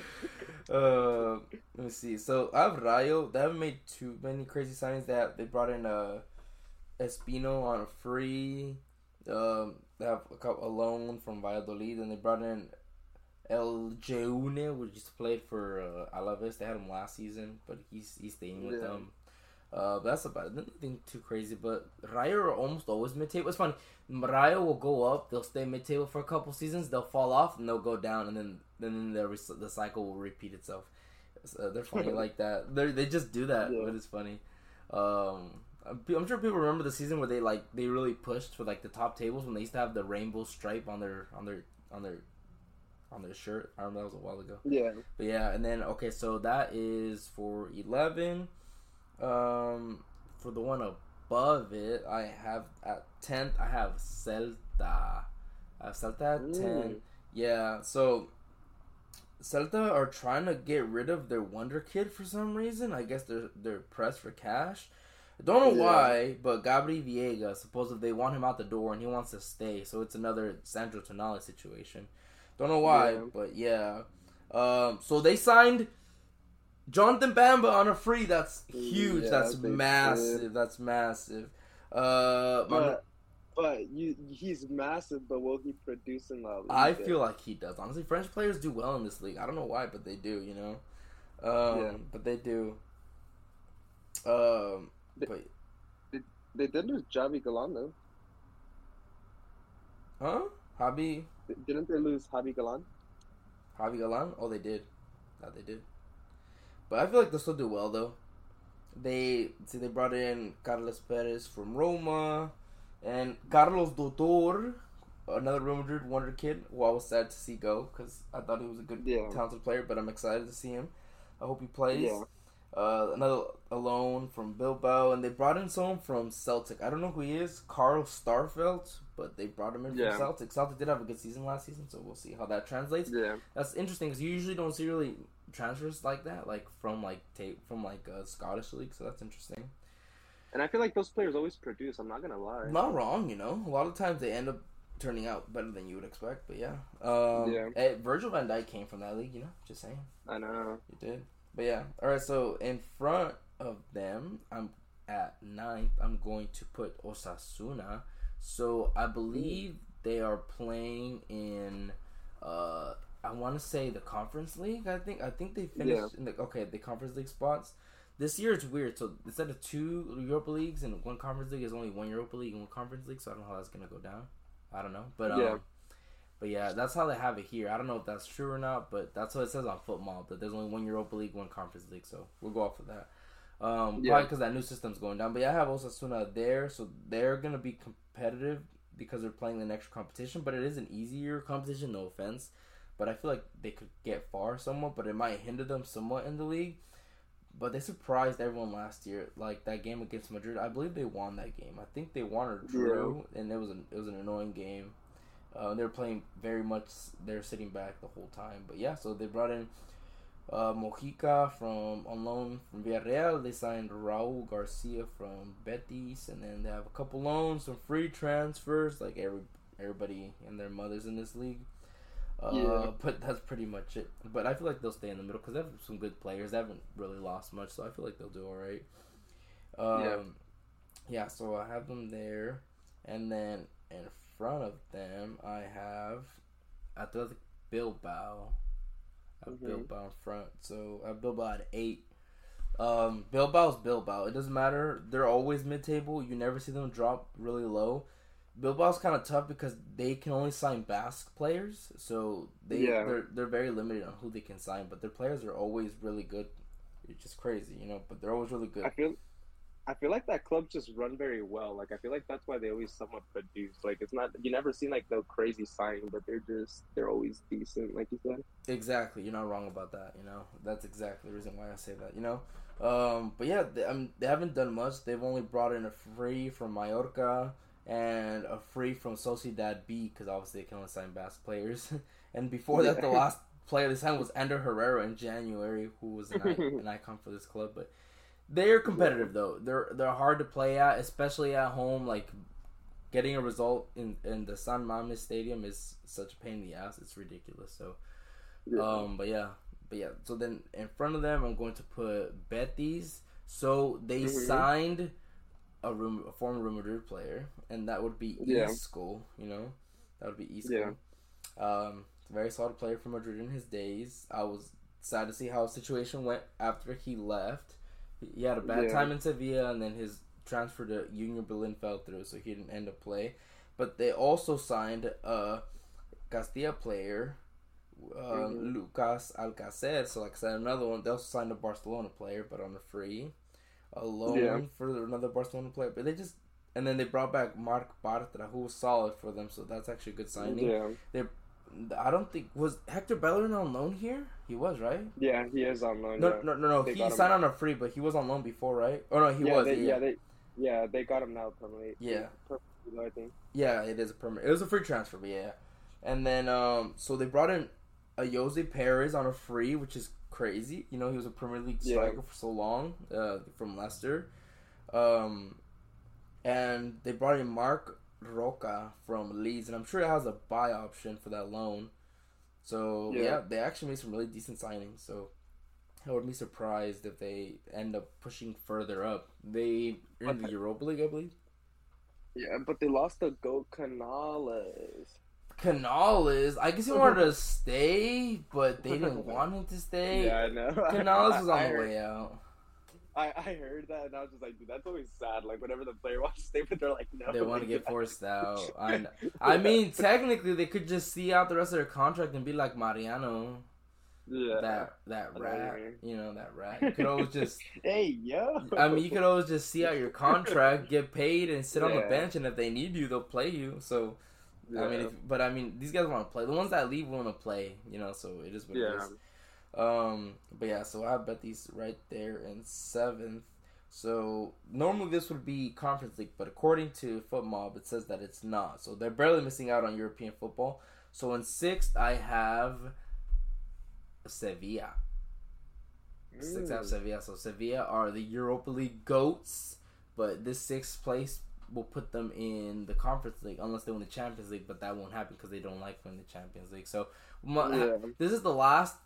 uh, let me see. So I have Rayo. They haven't made too many crazy signings. They have, they brought in uh Espino on a free. Um, they have a, couple, a loan from Valladolid, and they brought in El Jeune, which just played for uh, Alaves. They had him last season, but he's he's staying with Yeah. them. Uh, that's about it. Nothing too crazy. But Rayo are almost always mid table. It's funny. Rayo will go up. They'll stay mid table for a couple seasons. They'll fall off and they'll go down, and then then the the cycle will repeat itself. So they're funny like that. They they just do that, Yeah. but it's funny. Um, I'm I'm sure people remember the season where they like they really pushed for like the top tables when they used to have the rainbow stripe on their on their on their on their shirt. I remember that was a while ago. yeah. But yeah, and then okay, so that is for eleven. Um, for the one above it, I have at tenth. I have Celta. I have Celta at ten. Mm. Yeah, so Celta are trying to get rid of their wonder kid for some reason. I guess they're they're pressed for cash. I don't know Yeah. why, but Gabri Viegas supposedly they want him out the door and he wants to stay. So it's another Sandro Tonali situation. Don't know why, Yeah. but yeah. Um, so they signed Jonathan Bamba on a free. That's huge. Yeah, that's they massive. That's massive. Uh, But but you he's massive. But will he produce in La Liga? I feel like he does. Honestly, French players do well in this league. I don't know why, but they do. You know, um, Yeah. but they do. Um, They- but they did lose Javi Galan though. huh? Javi Didn't they lose Javi Galan? Javi Galan? Oh, they did. Yeah, they did. But I feel like they'll still do well though. They see they brought in Carlos Perez from Roma and Carlos Dotor, another Real Madrid wonder kid. Who I was sad to see go because I thought he was a good, Yeah. talented player. But I'm excited to see him. I hope he plays. Yeah. Uh, another a loan from Bilbao, and they brought in someone from Celtic. I don't know who he is, Carl Starfelt, but they brought him in Yeah. from Celtic. Celtic did have a good season last season, so we'll see how that translates. Yeah. That's interesting because you usually don't see really transfers like that, like from like tape from like a Scottish league. So that's interesting. And I feel like those players always produce. I'm not gonna lie. Not wrong, you know. A lot of times they end up turning out better than you would expect. But yeah, um, Yeah. eh, Virgil Van Dijk came from that league, you know. Just saying. I know. You did. But yeah. All right. So in front of them, I'm at ninth. I'm going to put Osasuna. So I believe they are playing in. Uh, I want to say the Conference League. I think. I think they finished in the okay the Conference League spots. This year it's weird. So instead of two Europa leagues and one Conference League, is only one Europa League and one Conference League. So I don't know how that's gonna go down. I don't know, but um, Yeah. But yeah, that's how they have it here. I don't know if that's true or not, but that's what it says on Football. That there's only one Europa League, one Conference League. So we'll go off of that. Um, Yeah. Probably because that new system's going down. But yeah, I have Osasuna there, so they're gonna be competitive because they're playing the next competition. But it is an easier competition, no offense. But I feel like they could get far somewhat, but it might hinder them somewhat in the league. But they surprised everyone last year. Like that game against Madrid, I believe they won that game. I think they won or drew, and it was an it was an annoying game. Uh, they're playing very much. They're sitting back the whole time. But yeah, so they brought in uh, Mojica from on loan from Villarreal. They signed Raul Garcia from Betis, and then they have a couple loans, some free transfers, like every everybody and their mothers in this league. Uh, Yeah. But that's pretty much it. But I feel like they'll stay in the middle because they have some good players. They haven't really lost much, so I feel like they'll do all right. Um, Yeah. yeah. So I have them there, and then in front of them I have Athletic Bilbao. I have Mhm. Bilbao in front, so I have Bilbao at eight. Um, Bilbao's Bilbao. It doesn't matter. They're always mid-table. You never see them drop really low. Bilbao's kind of tough because they can only sign Basque players, so they Yeah. they're they're very limited on who they can sign. But their players are always really good. It's just crazy, you know. But they're always really good. I feel I feel like that club just run very well. Like I feel like that's why they always somewhat produce. Like it's not you never seen like no crazy signing, but they're just they're always decent, like you said. Exactly, you're not wrong about that. You know, that's exactly the reason why I say that. You know, um, but yeah, they, mean, they haven't done much. They've only brought in a free from Mallorca and a free from Sociedad B because obviously they can only sign Basque players. and before that, the last player they signed was Ander Herrera in January, who was an, an icon for this club. But they're competitive though. They're they're hard to play at, especially at home. Like getting a result in in the San Mames Stadium is such a pain in the ass. It's ridiculous. So. Um, but yeah, but yeah. So then in front of them, I'm going to put Betis. So they Mhm. signed a, room, a former Real Madrid player, and that would be Yeah. Isco. You know, that would be Isco. Yeah. Um, very solid player for Madrid in his days. I was sad to see how his situation went after he left. He- had a bad Yeah. time in Sevilla, and then his transfer to Union Berlin fell through, so he didn't end up play. But they also signed a Castilla player, uh, Mhm. Lucas Alcacer. So, like I said, another one. They also signed a Barcelona player, but on a free, a loan Yeah. for another Barcelona player. But they just and then they brought back Marc Bartra, who was solid for them. So that's actually a good signing. Yeah, I don't think was Hector Bellerin on loan here. He was right. yeah, he is on loan. No, yeah. no, no, no. They He signed on a free, but he was on loan before, right? Oh no, he yeah, was. They, yeah, yeah, they yeah they got him now permanently. Yeah. Permanently, I think. Yeah, it is a permanent. It was a free transfer, but yeah. And then, um, so they brought in a Ayoze Perez on a free, which is crazy. You know, he was a Premier League Yeah. striker for so long, uh, from Leicester. Um, and they brought in Marc Roca from Leeds, and I'm sure it has a buy option for that loan. So yeah. Yeah. they actually made some really decent signings. So I wouldn't be surprised if they end up pushing further up. They are in the Europa League, I believe. Yeah, but they lost the Go Canales. Canales, I guess he wanted to stay, but they didn't want him to stay. Yeah, I know. Canales was on I the heard- way out. I, I heard that and I was just like, dude, that's always sad. Like whenever the player wants to stay, but they're like, no. They want to get forced out. I, I mean, technically, they could just see out the rest of their contract and be like Mariano, Yeah. that that I know what you rat. You know that rat. You could always just. Hey yo. I mean, you could always just see out your contract, get paid, and sit on the bench. And if they need you, they'll play you. So I mean, if, but I mean, these guys want to play. The ones that leave want to play. You know, so it is what it yeah. is. Um, but yeah, so I Betis right there in seventh. So normally this would be Conference League, but according to FotMob, it says that it's not. So they're barely missing out on European football. So in sixth, I have Sevilla. Six have Mm. Sevilla. So Sevilla are the Europa League goats, but this sixth place will put them in the Conference League unless they win the Champions League, but that won't happen because they don't like winning the Champions League. So my, Yeah. this is the last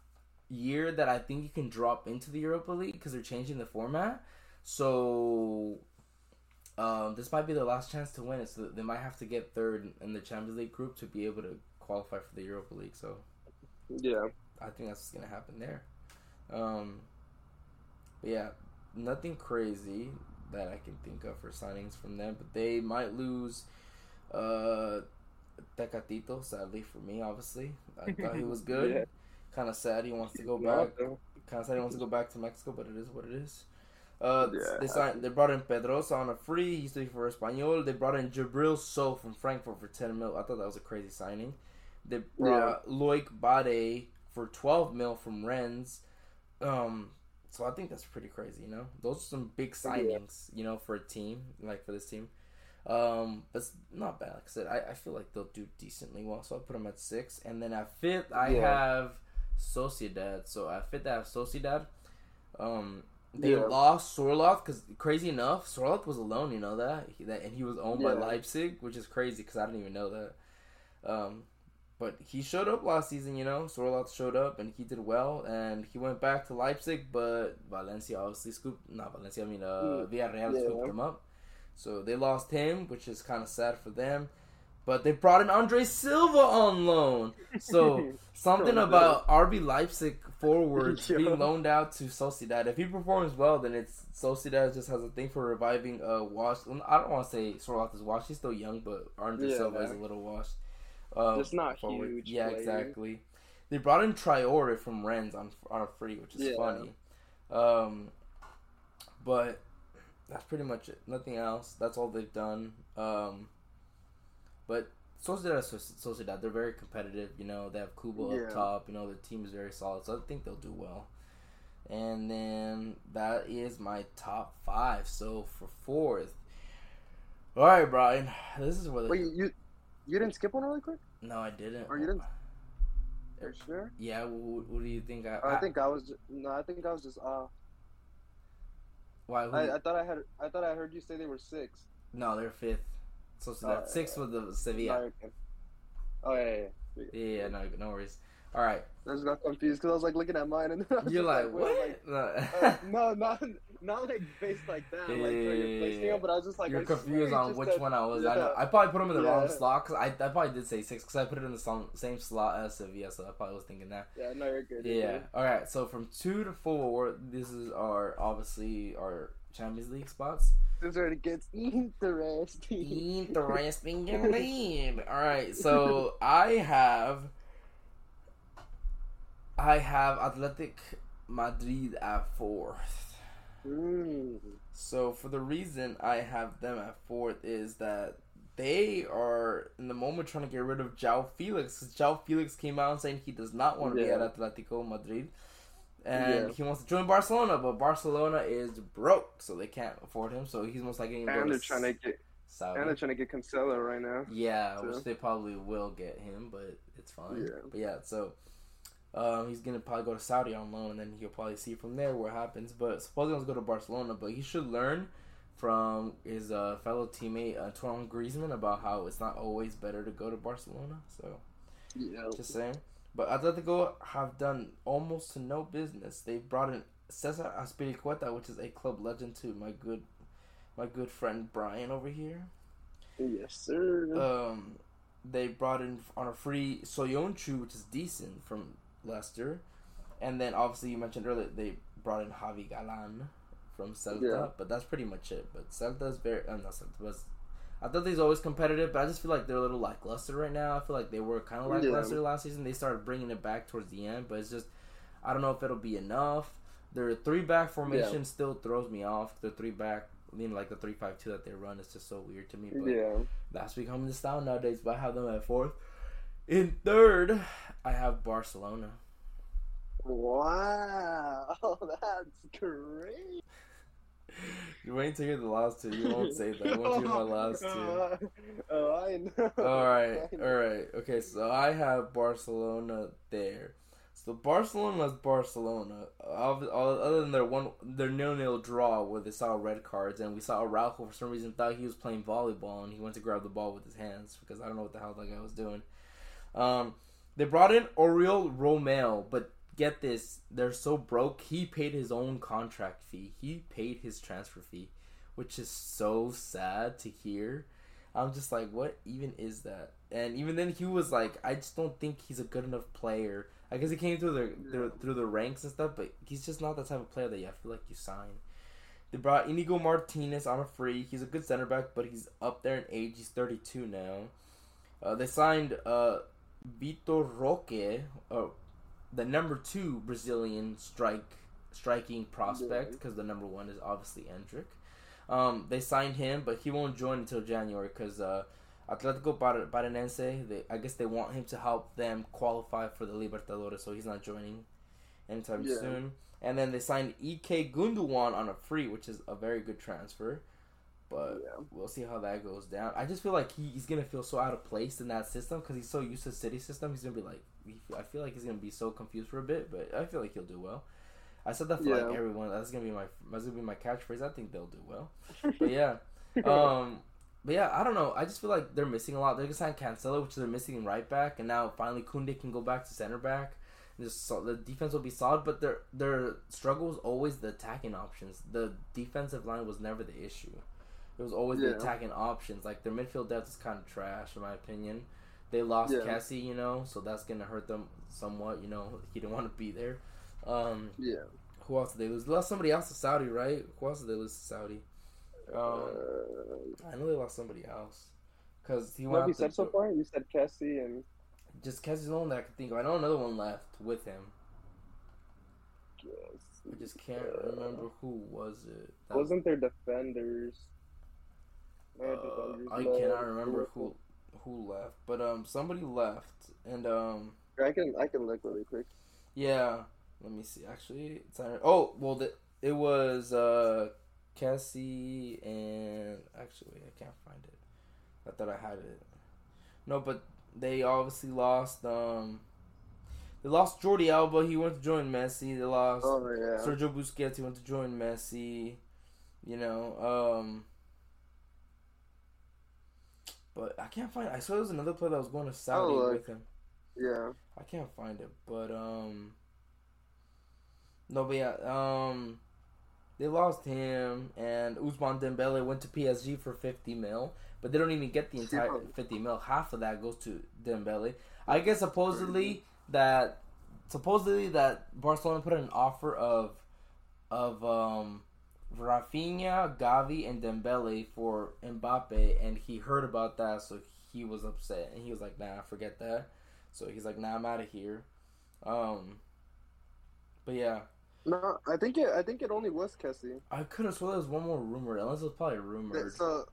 year that I think you can drop into the Europa League because they're changing the format. So um, this might be the last chance to win it. So they might have to get third in the Champions League group to be able to qualify for the Europa League. So Yeah. I think that's what's gonna happen there. Um, yeah, nothing crazy that I can think of for signings from them. But they might lose uh, Tecatito, sadly for me, obviously. I thought he was good. Yeah. Kind of sad he wants to go back. Kind of sad he wants to go back to Mexico, but it is what it is. Uh, Yeah. they signed. They brought in Pedrosa on a free. He's doing for Espanyol. They brought in Djibril Sow from Frankfurt for ten mil. I thought that was a crazy signing. They brought Loic Bade for twelve mil from Rennes. Um, so I think that's pretty crazy. You know, those are some big signings. You know, for a team like for this team. Um, but it's not bad. Like I said, I, I feel like they'll do decently well. So I'll put them at six, and then at fifth I Yeah. have Sociedad. So I fit that Sociedad. Um, they Yeah. lost Sorloth because crazy enough, Sorloth was alone. You know that, he, that and he was owned by Leipzig, which is crazy because I didn't even know that. Um, but he showed up last season. You know, Sorloth showed up and he did well, and he went back to Leipzig, but Valencia obviously scooped. Not Valencia, I mean uh, Mm, Villarreal yeah. scooped him up. So they lost him, which is kind of sad for them. But they brought in Andre Silva on loan. So something about RB Leipzig forwards being loaned out to Sociedad. If he performs well, then it's Sociedad just has a thing for reviving uh Wash. I don't want to say Sorloth is washed. He's still young, but Andre Yeah, Silva is a little washed. Uh, Just not forward. huge Yeah, player. exactly. They brought in Traore from Rennes on on a free, which is Yeah. funny. Um, but that's pretty much it. Nothing else. That's all they've done. Um, but Sociedad, Sociedad, they're very competitive. You know, they have Kubo Yeah. up top. You know, their team is very solid, so I think they'll do well. And then that is my top five. So for fourth, all right, Brian, this is where the you you didn't skip one really quick? no, I didn't. Or you didn't? For sure. Yeah, what, what do you think? I, I think I was no. I think I was just uh. why? I, I thought I had I thought I heard you say they were six. no, they're fifth. So, Uh, sixth with the Sevilla. Oh yeah, yeah. yeah. Yeah, yeah, no, no worries. All right, I just got confused because I was like looking at mine and you're like was what? like, uh, no, not not like based like that. Like Yeah, yeah, placing yeah. but I was just like you're I confused on which said- one I was. I know. I probably put them in the wrong slot because I, I probably did say six because I put it in the song, same slot as Sevilla, so I probably was thinking that. Yeah, no, you're good. you're Yeah. good. All right. So from two to four, this is our obviously our Champions League spots. This is where it gets interesting. Interesting indeed. All right, so I have, I have Athletic Madrid at fourth. Mm. So for the reason I have them at fourth is that they are in the moment trying to get rid of João Felix. 'cause João Felix came out saying he does not want to be at Atletico Madrid. And Yeah. he wants to join Barcelona, but Barcelona is broke, so they can't afford him. So he's most likely And they're to trying to get Saudi. and they're trying to get Cancelo right now. Yeah, So- which they probably will get him, but it's fine. Yeah. But yeah, so um, he's gonna probably go to Saudi on loan, and then he'll probably see from there what happens. But supposedly he wants to go to Barcelona, but he should learn from his uh, fellow teammate Antoine Griezmann about how it's not always better to go to Barcelona. So Yeah. just saying. But Atletico have done almost to no business. They've brought in Cesar Azpilicueta, which is a club legend too. My good, my good friend Brian over here. Yes, sir. Um, they brought in on a free Soyuncu, which is decent from Leicester, and then obviously you mentioned earlier they brought in Javi Galan from Celta, Yeah. but that's pretty much it. But Celta is very, uh, not Celta, but I thought they's always competitive, but I just feel like they're a little lackluster right now. I feel like they were kind of Yeah. lackluster last season. They started bringing it back towards the end, but it's just I don't know if it'll be enough. Their three back formation still throws me off. The three back, I mean, like the three five two that they run is just so weird to me. But yeah. that's becoming the style nowadays. But I have them at fourth. In third, I have Barcelona. Wow, that's great. You're waiting to hear the last two. You won't say that. I want you my last two. Oh, I know. All right, all right. Okay, so I have Barcelona there. So Barcelona is Barcelona. Other than their one, their nil-nil draw where they saw red cards, and we saw Araujo for some reason thought he was playing volleyball, and he went to grab the ball with his hands because I don't know what the hell that guy was doing. Um, they brought in Oriol Romeu, but get this, they're so broke. He paid his own contract fee. He paid his transfer fee, which is so sad to hear. I'm just like, what even is that? And even then, he was like, I just don't think he's a good enough player. I guess he came through the, the through the ranks and stuff, but he's just not the type of player that you I feel like you sign. They brought Inigo Martinez on a free. He's a good center back, but he's up there in age. He's 32 now. Uh, they signed uh, Vitor Roque, uh, the number two Brazilian strike striking prospect, because the number one is obviously Endrick. Um, they signed him, but he won't join until January because uh, Atletico Par- Paranaense, they, I guess they want him to help them qualify for the Libertadores, so he's not joining anytime Yeah. soon. And then they signed Ek Gundogan on a free, which is a very good transfer. But Yeah. we'll see how that goes down. I just feel like he, he's gonna feel so out of place in that system because he's so used to City system. He's gonna be like, I feel like he's gonna be so confused for a bit, but I feel like he'll do well. I said that for like everyone. That's gonna be my that's gonna be my catchphrase. I think they'll do well. But yeah, um, but yeah, I don't know. I just feel like they're missing a lot. They're gonna sign Cancelo, which they're missing in right back, and now finally Kunde can go back to center back. Just so, the defense will be solid, but their their struggle is always the attacking options. The defensive line was never the issue. It was always the attacking options. Like their midfield depth is kind of trash, in my opinion. They lost Yeah. Kessie, you know, so that's gonna hurt them somewhat. You know, he didn't want to be there. Um, Yeah. who else did they lose? They lost somebody else to Saudi, right? Who else did they lose to Saudi? Um, uh, I know they lost somebody else because he what have you said so far? You said Kessie and just Kessie's the only one that I can think of. I know another one left with him. I just can't remember who was it. That- Wasn't there defenders? uh, Uh, defenders I cannot remember who who left, but um, somebody left, and um, I can I can look really quick. yeah. Let me see. Actually, it's on, oh well, the, it was uh, Kessie and actually I can't find it. I thought I had it. No, but they obviously lost. Um, they lost Jordi Alba. He went to join Messi. They lost Oh yeah. Sergio Busquets. He went to join Messi. You know, um, but I can't find. I saw there was another player that was going to Saudi Oh, look. with him. Yeah. I can't find it, but um, no, but yeah, um, they lost him, and Ousmane Dembele went to PSG for fifty mil, but they don't even get the entire fifty mil. Half of that goes to Dembele. I guess supposedly that supposedly that Barcelona put an offer of of um Rafinha, Gavi, and Dembele for Mbappe, and he heard about that, so he was upset, and he was like, "Nah, forget that." So he's like, "Nah, I'm out of here." Um, but yeah, No, I think it I think it only was Kessie. I could have sworn there was one more rumor, unless it was probably rumored. So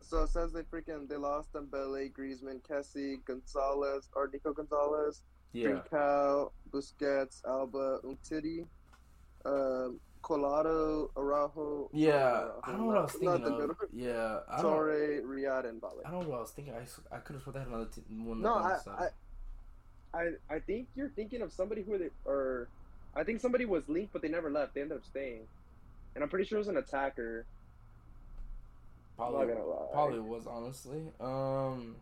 so it says they freaking they lost Dembele, Griezmann, Kessie, Gonzalez, or Nico Gonzalez, yeah, Trincao, Busquets, Alba, Umtiti, um, Collado, Araujo. yeah. uh, I don't know what I was thinking the of. Yeah, I. Torre, Riyad, and Bale. I don't know what I was thinking. I, I could have they had another t- one. No, I, side. I, I, I think you're thinking of somebody who they or, I think somebody was linked, but they never left. They ended up staying, and I'm pretty sure it was an attacker. Probably not probably was honestly. Um,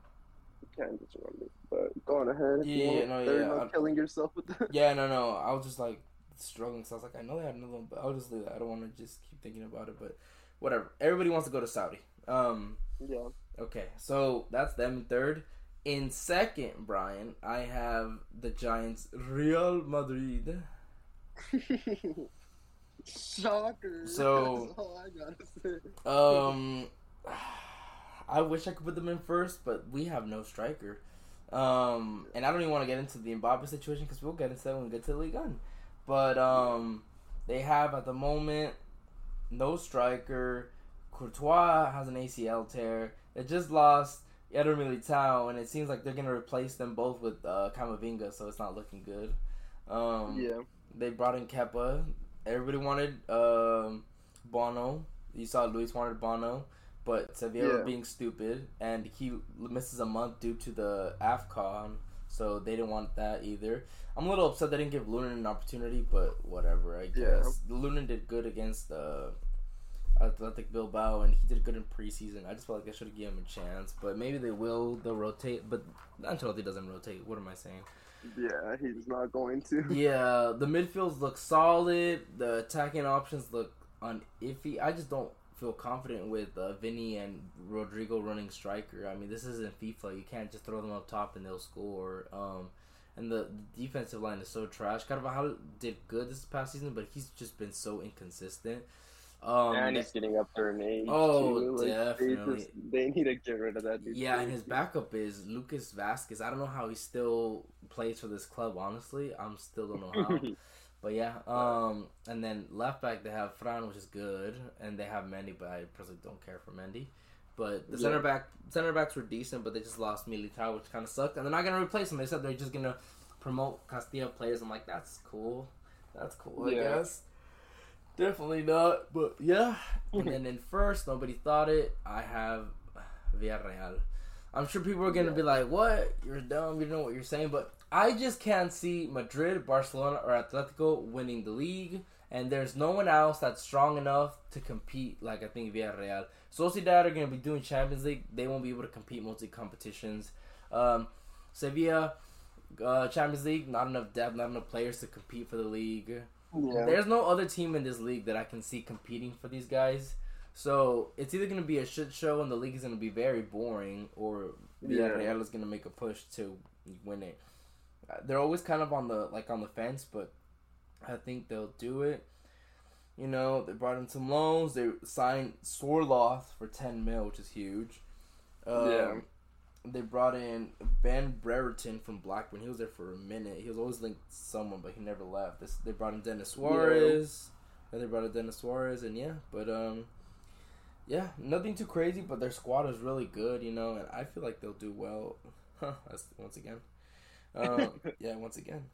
can't just remember. But go on ahead. you Yeah, no, yeah, I'm- killing yourself with that. yeah, no, no. I was just like struggling, so I was like, I know they had another one, but I'll just leave that. I don't want to just keep thinking about it, but whatever. Everybody wants to go to Saudi. Um. Yeah. Okay, so that's them in third. In second, Brian, I have the Giants, Real Madrid. Shocker. So- I gotta say. Um, I wish I could put them in first, but we have no striker. Um, and I don't even want to get into the Mbappe situation because we'll get into that when we get to the League. But um, they have at the moment no striker. Courtois has an ACL tear. They just lost Eder Militao, and it seems like they're gonna replace them both with uh, Camavinga, so it's not looking good. Um, Yeah. they brought in Kepa. Everybody wanted um, Bono. You saw Luis wanted Bono, but Sevilla Yeah. being stupid, and he misses a month due to the AFCON, so they didn't want that either. I'm a little upset they didn't give Lunin an opportunity, but whatever, I Yeah. guess. Lunin did good against uh, Athletic Bilbao, and he did good in preseason. I just felt like they should have given him a chance, but maybe they will. They'll rotate, but Ancelotti doesn't rotate. What am I saying? Yeah, he's not going to. yeah, the midfields look solid. The attacking options look on iffy. I just don't feel confident with uh, Vinny and Rodrygo running striker. I mean, this isn't FIFA. You can't just throw them up top and they'll score. Um, and the, the defensive line is so trash. Carvajal did good this past season, but he's just been so inconsistent. Um, and he's getting up there in age. Oh. Like, They, definitely. just, they need to get rid of that dude. yeah, and his backup is Lucas Vazquez. I don't know how he still plays for this club. Honestly, I'm still don't know how. But yeah, um, and then left back they have Fran, which is good, and they have Mendy, but I personally don't care for Mendy. But the Yeah. center back center backs were decent, but they just lost Militao, which kind of sucked. And they're not gonna replace him. They said they're just gonna promote Castilla players. I'm like, that's cool, that's cool. I Yeah. guess. Definitely not, but yeah. and then in first, nobody thought it. I have Villarreal. I'm sure people are gonna Yeah. be like, "What? You're dumb. You don't know what you're saying." But I just can't see Madrid, Barcelona, or Atletico winning the league, and there's no one else that's strong enough to compete like I think Villarreal. Sociedad are gonna be doing Champions League. They won't be able to compete multi competitions. Um, Sevilla, uh, Champions League, not enough depth, not enough players to compete for the league. yeah. There's no other team in this league that I can see competing for these guys. So it's either going to be a shit show and the league is going to be very boring, or Yeah. Villarreal is going to make a push to win it. Uh, They're always kind of on the like on the fence, but I think they'll do it. You know, they brought in some loans. They signed Sorloth for ten mil, which is huge. Um, Yeah. They brought in Ben Brereton from Blackburn. He was there for a minute. He was always linked to someone, but he never left. This, they brought in Denis Suarez. Then they brought in Denis Suarez, and yeah, but um, yeah, nothing too crazy. But their squad is really good, you know, and I feel like they'll do well. Once again. Um, yeah, once again,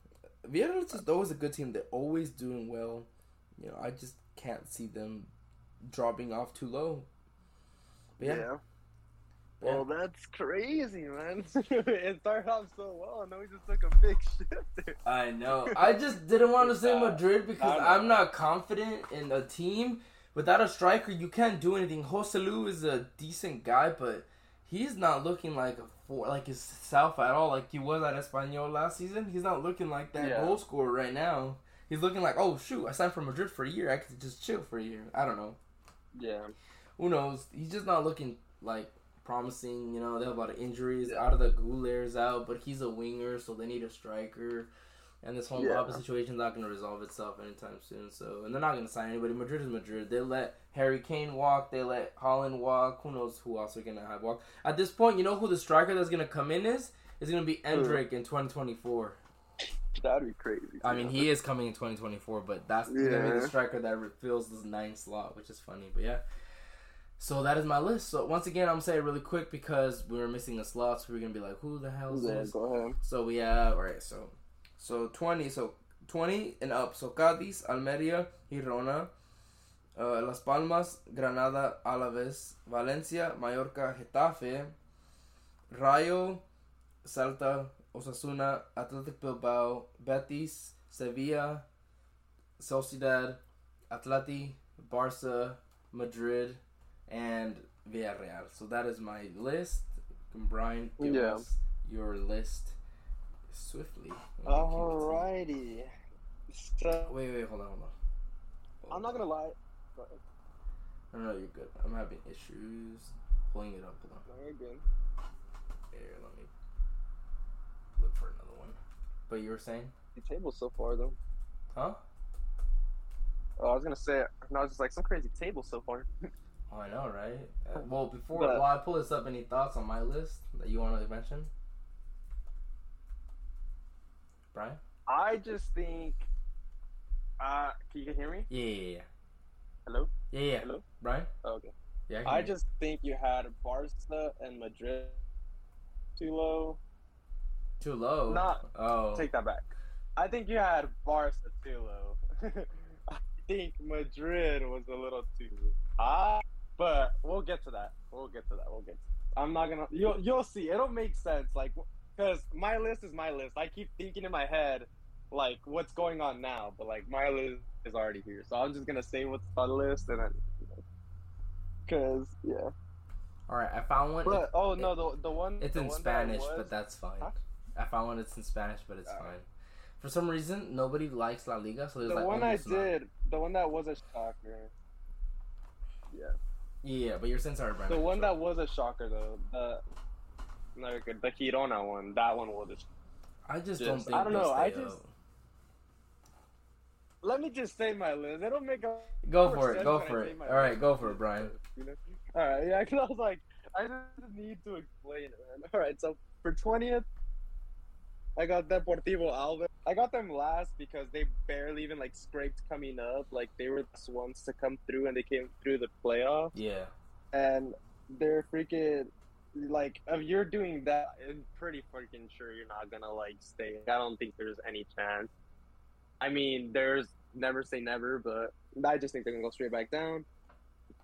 Villarreal is always a good team. They're always doing well. You know, I just can't see them dropping off too low. But yeah, yeah. Yeah. Well, that's crazy, man. it started off so well, and then we just took a big shift there. I know. I just didn't want to say Madrid because. I'm not confident in a team. Without a striker, you can't do anything. Joselu is a decent guy, but he's not looking like a four, like himself at all, like he was at Espanyol last season. He's not looking like that Yeah. goal scorer right now. He's looking like, oh shoot, I signed for Madrid for a year. I could just chill for a year. I don't know. Yeah. Who knows? He's just not looking like promising. You know, they have a lot of injuries. Arda Guler's out, but he's a winger, so they need a striker. And this whole Yeah. Mbappe situation is not going to resolve itself anytime soon. So, and they're not going to sign anybody. Madrid is Madrid. They let Harry Kane walk. They let Haaland walk. Who knows who else they're going to have walk? At this point, you know who the striker that's going to come in is? Is going to be Endrick in 2024. That'd be crazy. I mean, he is coming in 2024, but that's gonna be the striker that fills this ninth slot, which is funny. But yeah, so that is my list. So once again, I'm gonna say it really quick because we were missing a slot, so we're gonna be like, who the hell is Yeah, this? go ahead. So we have all right. So so 20. So 20 and up. So Cádiz, Almeria, Girona, uh, Las Palmas, Granada, Alaves, Valencia, Mallorca, Getafe, Rayo, Celta, Osasuna, Athletic Bilbao, Betis, Sevilla, Sociedad, Atleti, Barca, Madrid, and Villarreal. So that is my list. Can Brian give Yeah. us your list swiftly? when you give it to me? Alrighty. So, Wait, wait, hold on, hold on. I'm not gonna lie. Go. No, no, you're good. I'm having issues pulling it up. Hold on. No, you're good. Here, let me look for another one. But you were saying? The tables so far, though. Huh? Oh, I was gonna say, no, I was just like some crazy tables so far. Oh, I know, right? Uh, well, before But- while I pull this up, any thoughts on my list that you want to mention? Brian? I just think. Uh, can you hear me? Yeah, yeah, yeah. Hello. Yeah, yeah. Hello? Brian? Oh, okay. Yeah, can I just think you had Barca and Madrid too low. too low. Not- Oh. Take that back. I think you had Barca too low. I think Madrid was a little too high, but we'll get to that. We'll get to that. We'll get. To I'm not gonna. You'll you'll see. It'll make sense. Like, because my list is my list. I keep thinking in my head, like, what's going on now, but like my list is already here. So I'm just gonna say what's on the list and then. Because yeah, All right, I found one. but oh no, the the one It's the in one that Spanish, was- but that's fine. Huh? I found one. It's in Spanish, but it's fine. For some reason, nobody likes La Liga, so there's the like one oh, I almost none. did, the one that was a shocker. Yeah, Yeah, but you're Brian. the one that was a shocker though, the no, you're good. the Girona one, that one was. A sh- I just, just- don't think I don't they'll know, I just- up. let me just say my list. It'll make a Go for it. Go for it. All right, list. go for it, Brian. You know? All right, yeah, because I was like, I just need to explain it, man. All right, so for twentieth, I got Deportivo Alaves. I got them last because they barely even like scraped coming up. Like they were the ones to come through, and they came through the playoff. Yeah. And they're freaking like if you're doing that, I'm pretty freaking sure you're not gonna like stay. I don't think there's any chance. I mean, there's never say never, but I just think they're gonna go straight back down.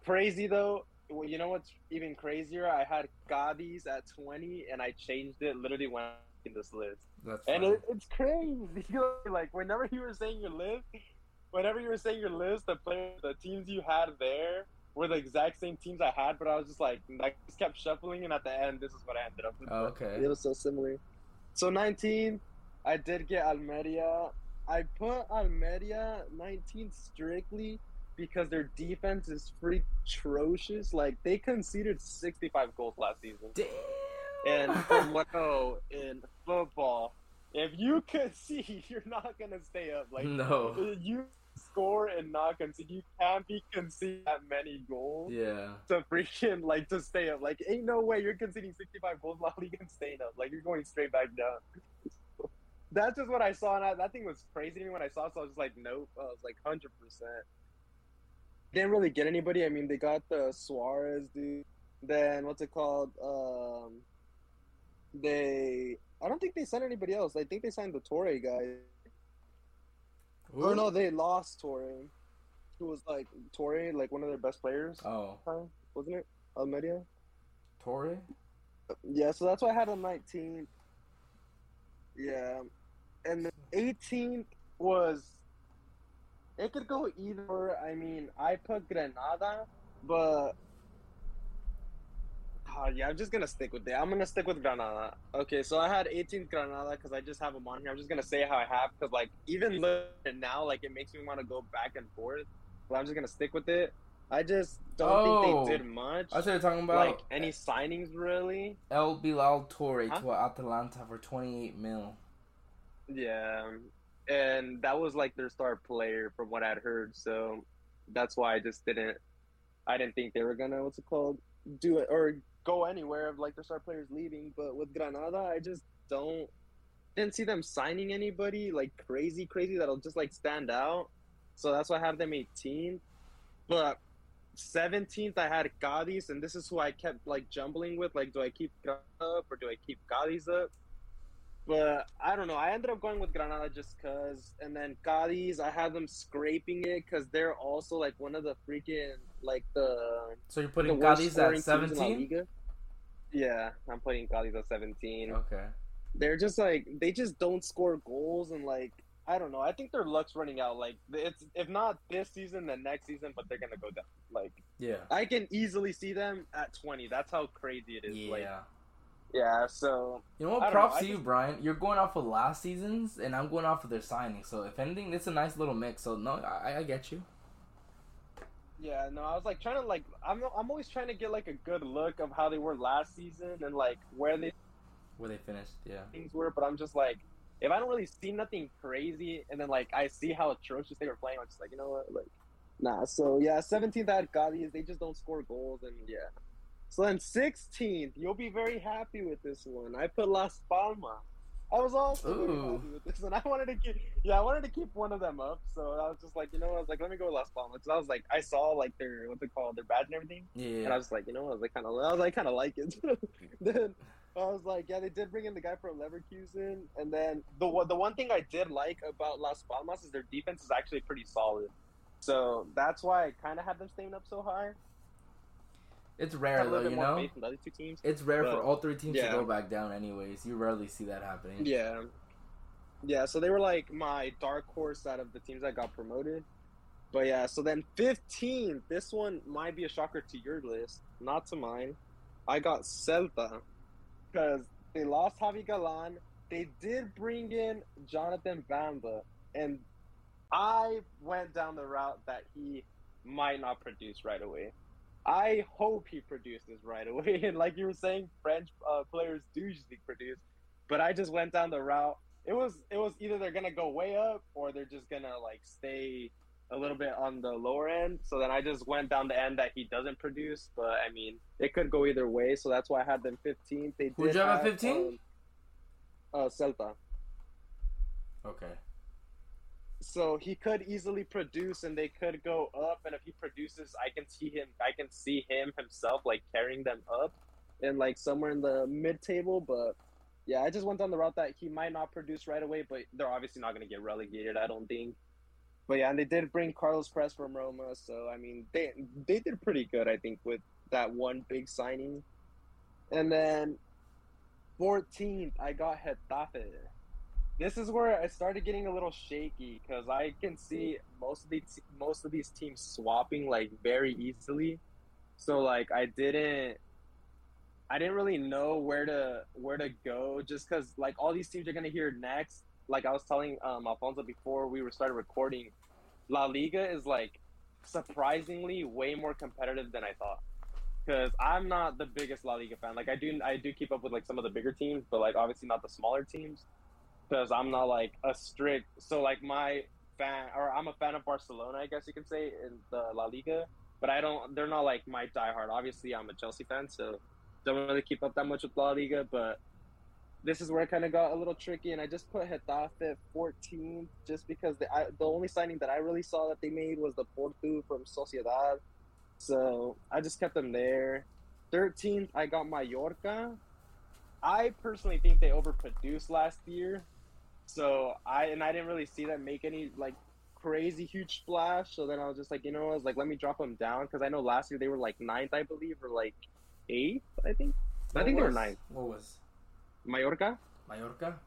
Crazy though. Well, you know what's even crazier? I had Cadiz at 20, and I changed it literally when I was in this list. That's And it, it's crazy. like whenever you were saying your list, whenever you were saying your list, the players, the teams you had there were the exact same teams I had. But I was just like, I just kept shuffling, and at the end, this is what I ended up with. Oh, okay. It was so similar. So 19, I did get Almeria. I put Almeria 19 strictly because their defense is freak atrocious. Like they conceded 65 goals last season. Damn. And no, in football, if you concede, you're not gonna stay up. Like no. you score and not concede, you can't be conceding that many goals Yeah. to freaking like to stay up. Like ain't no way you're conceding 65 goals La Liga and staying up. Like you're going straight back down. That's just what I saw, and I, that thing was crazy to me when I saw. it, So I was just like, nope. I was like, hundred percent. Didn't really get anybody. I mean, they got the Suarez dude. Then what's it called? Um, they. I don't think they signed anybody else. I think they signed the Touré guy. Or Who? no, they lost Touré, who was like Touré, like one of their best players. Oh, time, wasn't it? Almeria? Touré. Uh, yeah, so that's why I had a 19. Yeah. And the 18th was. It could go either. I mean, I put Granada, but. Oh, yeah, I'm just going to stick with it. I'm going to stick with Granada. Okay, so I had 18th Granada because I just have them on here. I'm just going to say how I have because, like, even looking now, like, it makes me want to go back and forth. But I'm just going to stick with it. I just don't Oh. think they oh, did much I started talking about like any signings really. El Bilal Touré Huh? to Atalanta for 28 mil. Yeah, and that was like their star player from what I'd heard. So that's why I just didn't. I didn't think they were gonna what's it called do it or go anywhere of like their star players leaving. But with Granada, I just don't didn't see them signing anybody like crazy, crazy that'll just like stand out. So that's why I have them 18. But 17th, I had Cadiz, and this is who I kept like jumbling with. Like, do I keep Granada up or do I keep Cadiz up? But I don't know. I ended up going with Granada just cause, and then Cadiz, I had them scraping it because they're also like one of the freaking like the So you're putting Cadiz at teams in La 17? Yeah, I'm putting Cadiz at 17. Okay. They're just like they just don't score goals and like I don't know. I think their luck's running out. Like it's if not this season, then next season, but they're gonna go down. Like Yeah. I can easily see them at 20. That's how crazy it is. Yeah. Like yeah. So You know what? Props know, to you, just- Brian. You're going off of last season's, and I'm going off of their signing. So if anything, it's a nice little mix. So no, I, I get you. Yeah, no, I was like trying to like I'm I'm always trying to get like a good look of how they were last season and like where they Where they finished, yeah. things were, but I'm just like if I don't really see nothing crazy and then like I see how atrocious they were playing, I'm just like, you know what, like nah. So yeah, 17th I had they just don't score goals and yeah. So then 16th, you'll be very happy with this one. I put Las Palmas. I was also very happy with this one. I wanted to keep, yeah, I wanted to keep one of them up. So I was just like, you know. I was like, let me go with Las Palmas. 'Cause I was like, I saw like their what's it called, their badge and everything. yeah. And I was like, you know. I was like, kind of, I was like, kind of like it. then I was like, yeah, they did bring in the guy from Leverkusen, and then the the one thing I did like about Las Palmas is their defense is actually pretty solid. So that's why I kind of had them staying up so high. It's rare though, you know. the other two teams. It's rare for all three teams yeah. to go back down. Anyways, you rarely see that happening. Yeah, yeah. So they were like my dark horse out of the teams that got promoted. But yeah, so then 15. This one might be a shocker to your list, not to mine. I got Celta because they lost Javi Galan. They did bring in Jonathan Bamba, and I went down the route that he might not produce right away. I hope he produces right away. And like you were saying, French uh, players do usually produce. But I just went down the route it was it was either they're gonna go way up or they're just gonna like stay a little bit on the lower end. So then I just went down the end that he doesn't produce. But I mean, it could go either way. So that's why I had them 15th. They Who'd did you have at have, 15? um, uh, Celta. Okay. So he could easily produce, and they could go up. And if he produces, I can see him. I can see him himself like carrying them up, and like somewhere in the mid table. But yeah, I just went down the route that he might not produce right away, but they're obviously not going to get relegated. I don't think. But yeah, and they did bring Carles Pérez from Roma, so I mean they they did pretty good, I think, with that one big signing. And then 14th, I got Getafe. This is where I started getting a little shaky because I can see most of these most of these teams swapping like very easily. So like I didn't I didn't really know where to where to go just because like all these teams you're gonna hear next. Like I was telling um, Alfonso before we were started recording, La Liga is like surprisingly way more competitive than I thought. Because I'm not the biggest La Liga fan. Like I do I do keep up with like some of the bigger teams, but like obviously not the smaller teams. Because I'm not like a strict. So like my fan or I'm a fan of Barcelona, I guess you could say in the La Liga. But I don't. They're not like my diehard. Obviously, I'm a Chelsea fan, so don't really keep up that much with La Liga, but this is where it kind of got a little tricky, and I just put Getafe 14 just because the I, the only signing that I really saw that they made was the Portu from Sociedad, so I just kept them there. 13th, I got Mallorca. I personally think they overproduced last year, so I and I didn't really see them make any like crazy huge splash. So then I was just like, you know, I was like, let me drop them down because I know last year they were like ninth, I believe, or like eighth, I think. I What think they were ninth. What was Mallorca, Mallorca?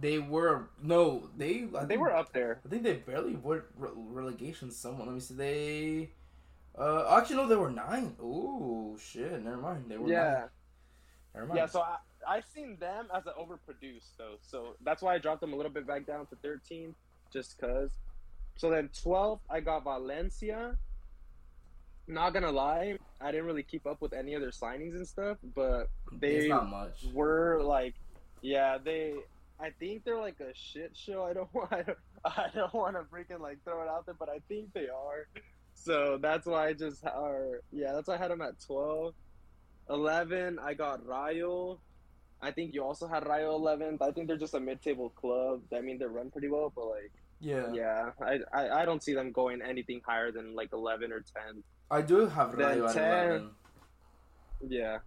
They were no, they I they think- were up there. I think they barely were re- relegation. Someone let me see. They uh actually no, they were nine. Oh shit. Never mind. They were Yeah, nine. Never mind. yeah. So I I seen them as an overproduced though, so that's why I dropped them a little bit back down to 13, just cause. So then 12, I got Valencia. Not gonna lie, I didn't really keep up with any of their signings and stuff, but they were like, yeah, they. I think they're like a shit show. I don't want. I don't want to freaking like throw it out there, but I think they are. So that's why I just are. Yeah, that's why I had them at 12. 11, I got Rayo. I think you also had Rayo 11th. I think they're just a mid-table club. I mean, they run pretty well, but like, Yeah. yeah, I, I I don't see them going anything higher than like 11 or 10. I do have Rayo at 10. eleven. Yeah.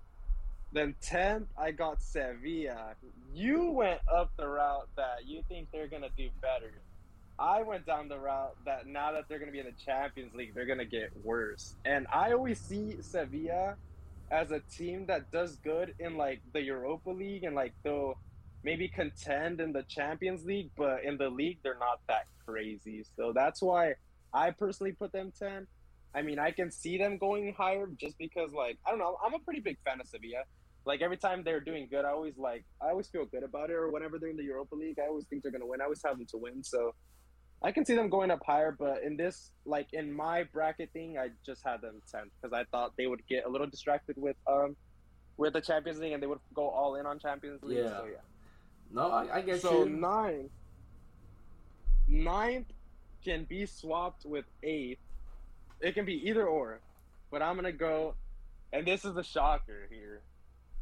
Then 10th, I got Sevilla. You went up the route that you think they're going to do better. I went down the route that now that they're going to be in the Champions League, they're going to get worse. And I always see Sevilla as a team that does good in like the Europa League and like they'll maybe contend in the Champions League, but in the league, they're not that crazy. So that's why I personally put them 10. I mean, I can see them going higher just because, like, I don't know. I'm a pretty big fan of Sevilla. Like every time they're doing good, I always like, I always feel good about it. Or whenever they're in the Europa League, I always think they're gonna win. I always have them to win. So I can see them going up higher. But in this, like in my bracket thing, I just had them 10th because I thought they would get a little distracted with um with the Champions League and they would go all in on Champions League. Yeah. So yeah. No, I, I get So you. nine, ninth can be swapped with eighth. It can be either or, but I'm gonna go, and this is the shocker here.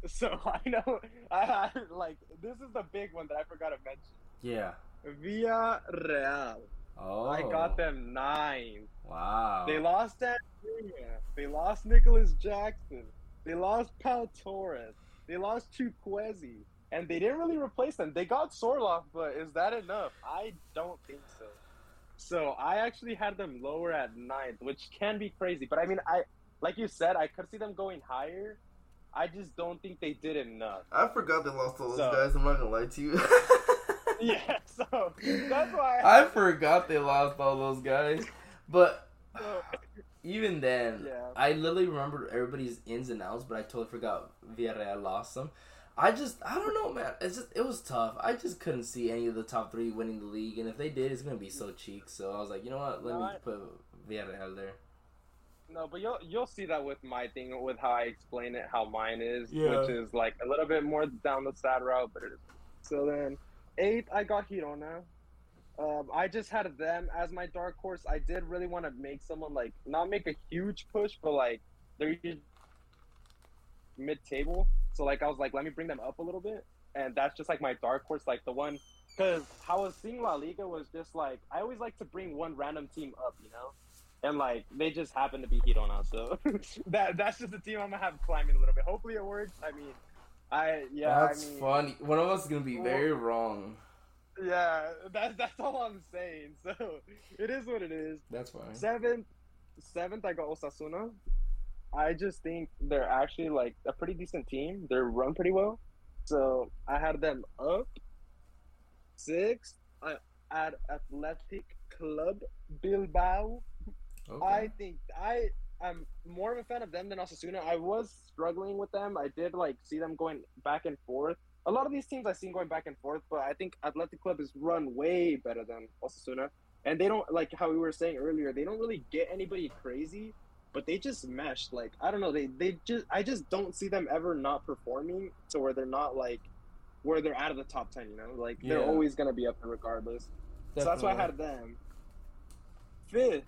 So I know I had like this is the big one that I forgot to mention. yeah. Via Real. Oh. I got them nine. Wow. They lost Antonio. They lost Nicolas Jackson. They lost Pau Torres. They lost Chukwueze. And they didn't really replace them. They got Sørloth, but is that enough? I don't think so. So I actually had them lower at ninth, which can be crazy. But I mean, I like you said, I could see them going higher. I just don't think they did enough. I forgot they lost all those So- guys. I'm not gonna lie to you. yeah, so that's why I forgot they lost all those guys, but so, even then, Yeah. I literally remembered everybody's ins and outs, but I totally forgot Villarreal lost them. I just, I don't know, man. It's just, it was tough. I just couldn't see any of the top three winning the league, and if they did, it's gonna be so cheap. So I was like, you know what? Let No, me I- put Villarreal there. No, but you'll you'll see that with my thing, with how I explain it, how mine is, Yeah. which is like a little bit more down the sad route, but it is. So then, eighth, I got Girona. Um, I just had them as my dark horse. I did really want to make someone like not make a huge push, but like they're mid table. So like I was like, let me bring them up a little bit, and that's just like my dark horse, like the one. Because how I was seeing La Liga was just like I always like to bring one random team up, you know, and like they just happen to be Girona. So that that's just the team I'm gonna have climbing a little bit. Hopefully it works. I mean, I yeah. That's I mean, funny. One of us is gonna be very wrong. Yeah, that's that's all I'm saying. So it is what it is. That's fine. Seventh, seventh, I got Osasuna. I just think they're actually like a pretty decent team. They're run pretty well, so I had them up. Sixth, I had Athletic Club Bilbao. Okay. I think I I'm more of a fan of them than Osasuna. I was struggling with them. I did like see them going back and forth. A lot of these teams I've seen going back and forth, but I think Athletic Club is run way better than Osasuna. And they don't like how we were saying earlier, they don't really get anybody crazy, but they just mesh. Like I don't know, they they just I just don't see them ever not performing to where they're not like where they're out of the top ten, you know? Like they're Yeah. always gonna be up there regardless. So that's why I had them. Fifth,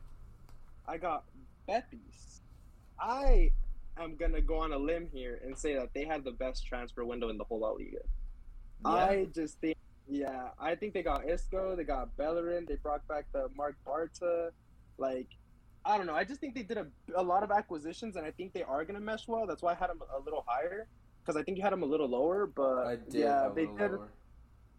I got Betis. I am gonna go on a limb here and say that they had the best transfer window in the whole La Liga. Yeah. I just think, yeah, I think they got Isco, they got Bellerin, they brought back the Marc Bartra. Like, I don't know. I just think they did a, a lot of acquisitions, and I think they are gonna mesh well. That's why I had them a little higher because I think you had them a little lower. But I did. yeah, they did lower.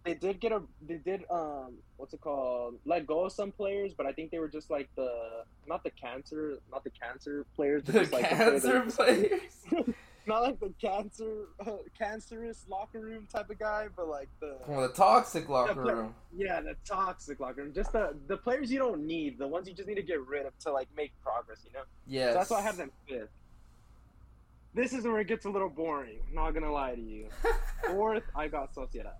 They did get a they did um what's it called let go of some players but i think they were just like the not the cancer not the cancer players but The just like cancer that- players. not like the cancer uh, cancerous locker room type of guy but like the From the toxic locker The room. yeah the toxic locker room just the the players you don't need the ones you just need to get rid of to like make progress you know Yes. so that's why i have them fifth this is where it gets a little boring not gonna lie to you fourth i got sociedad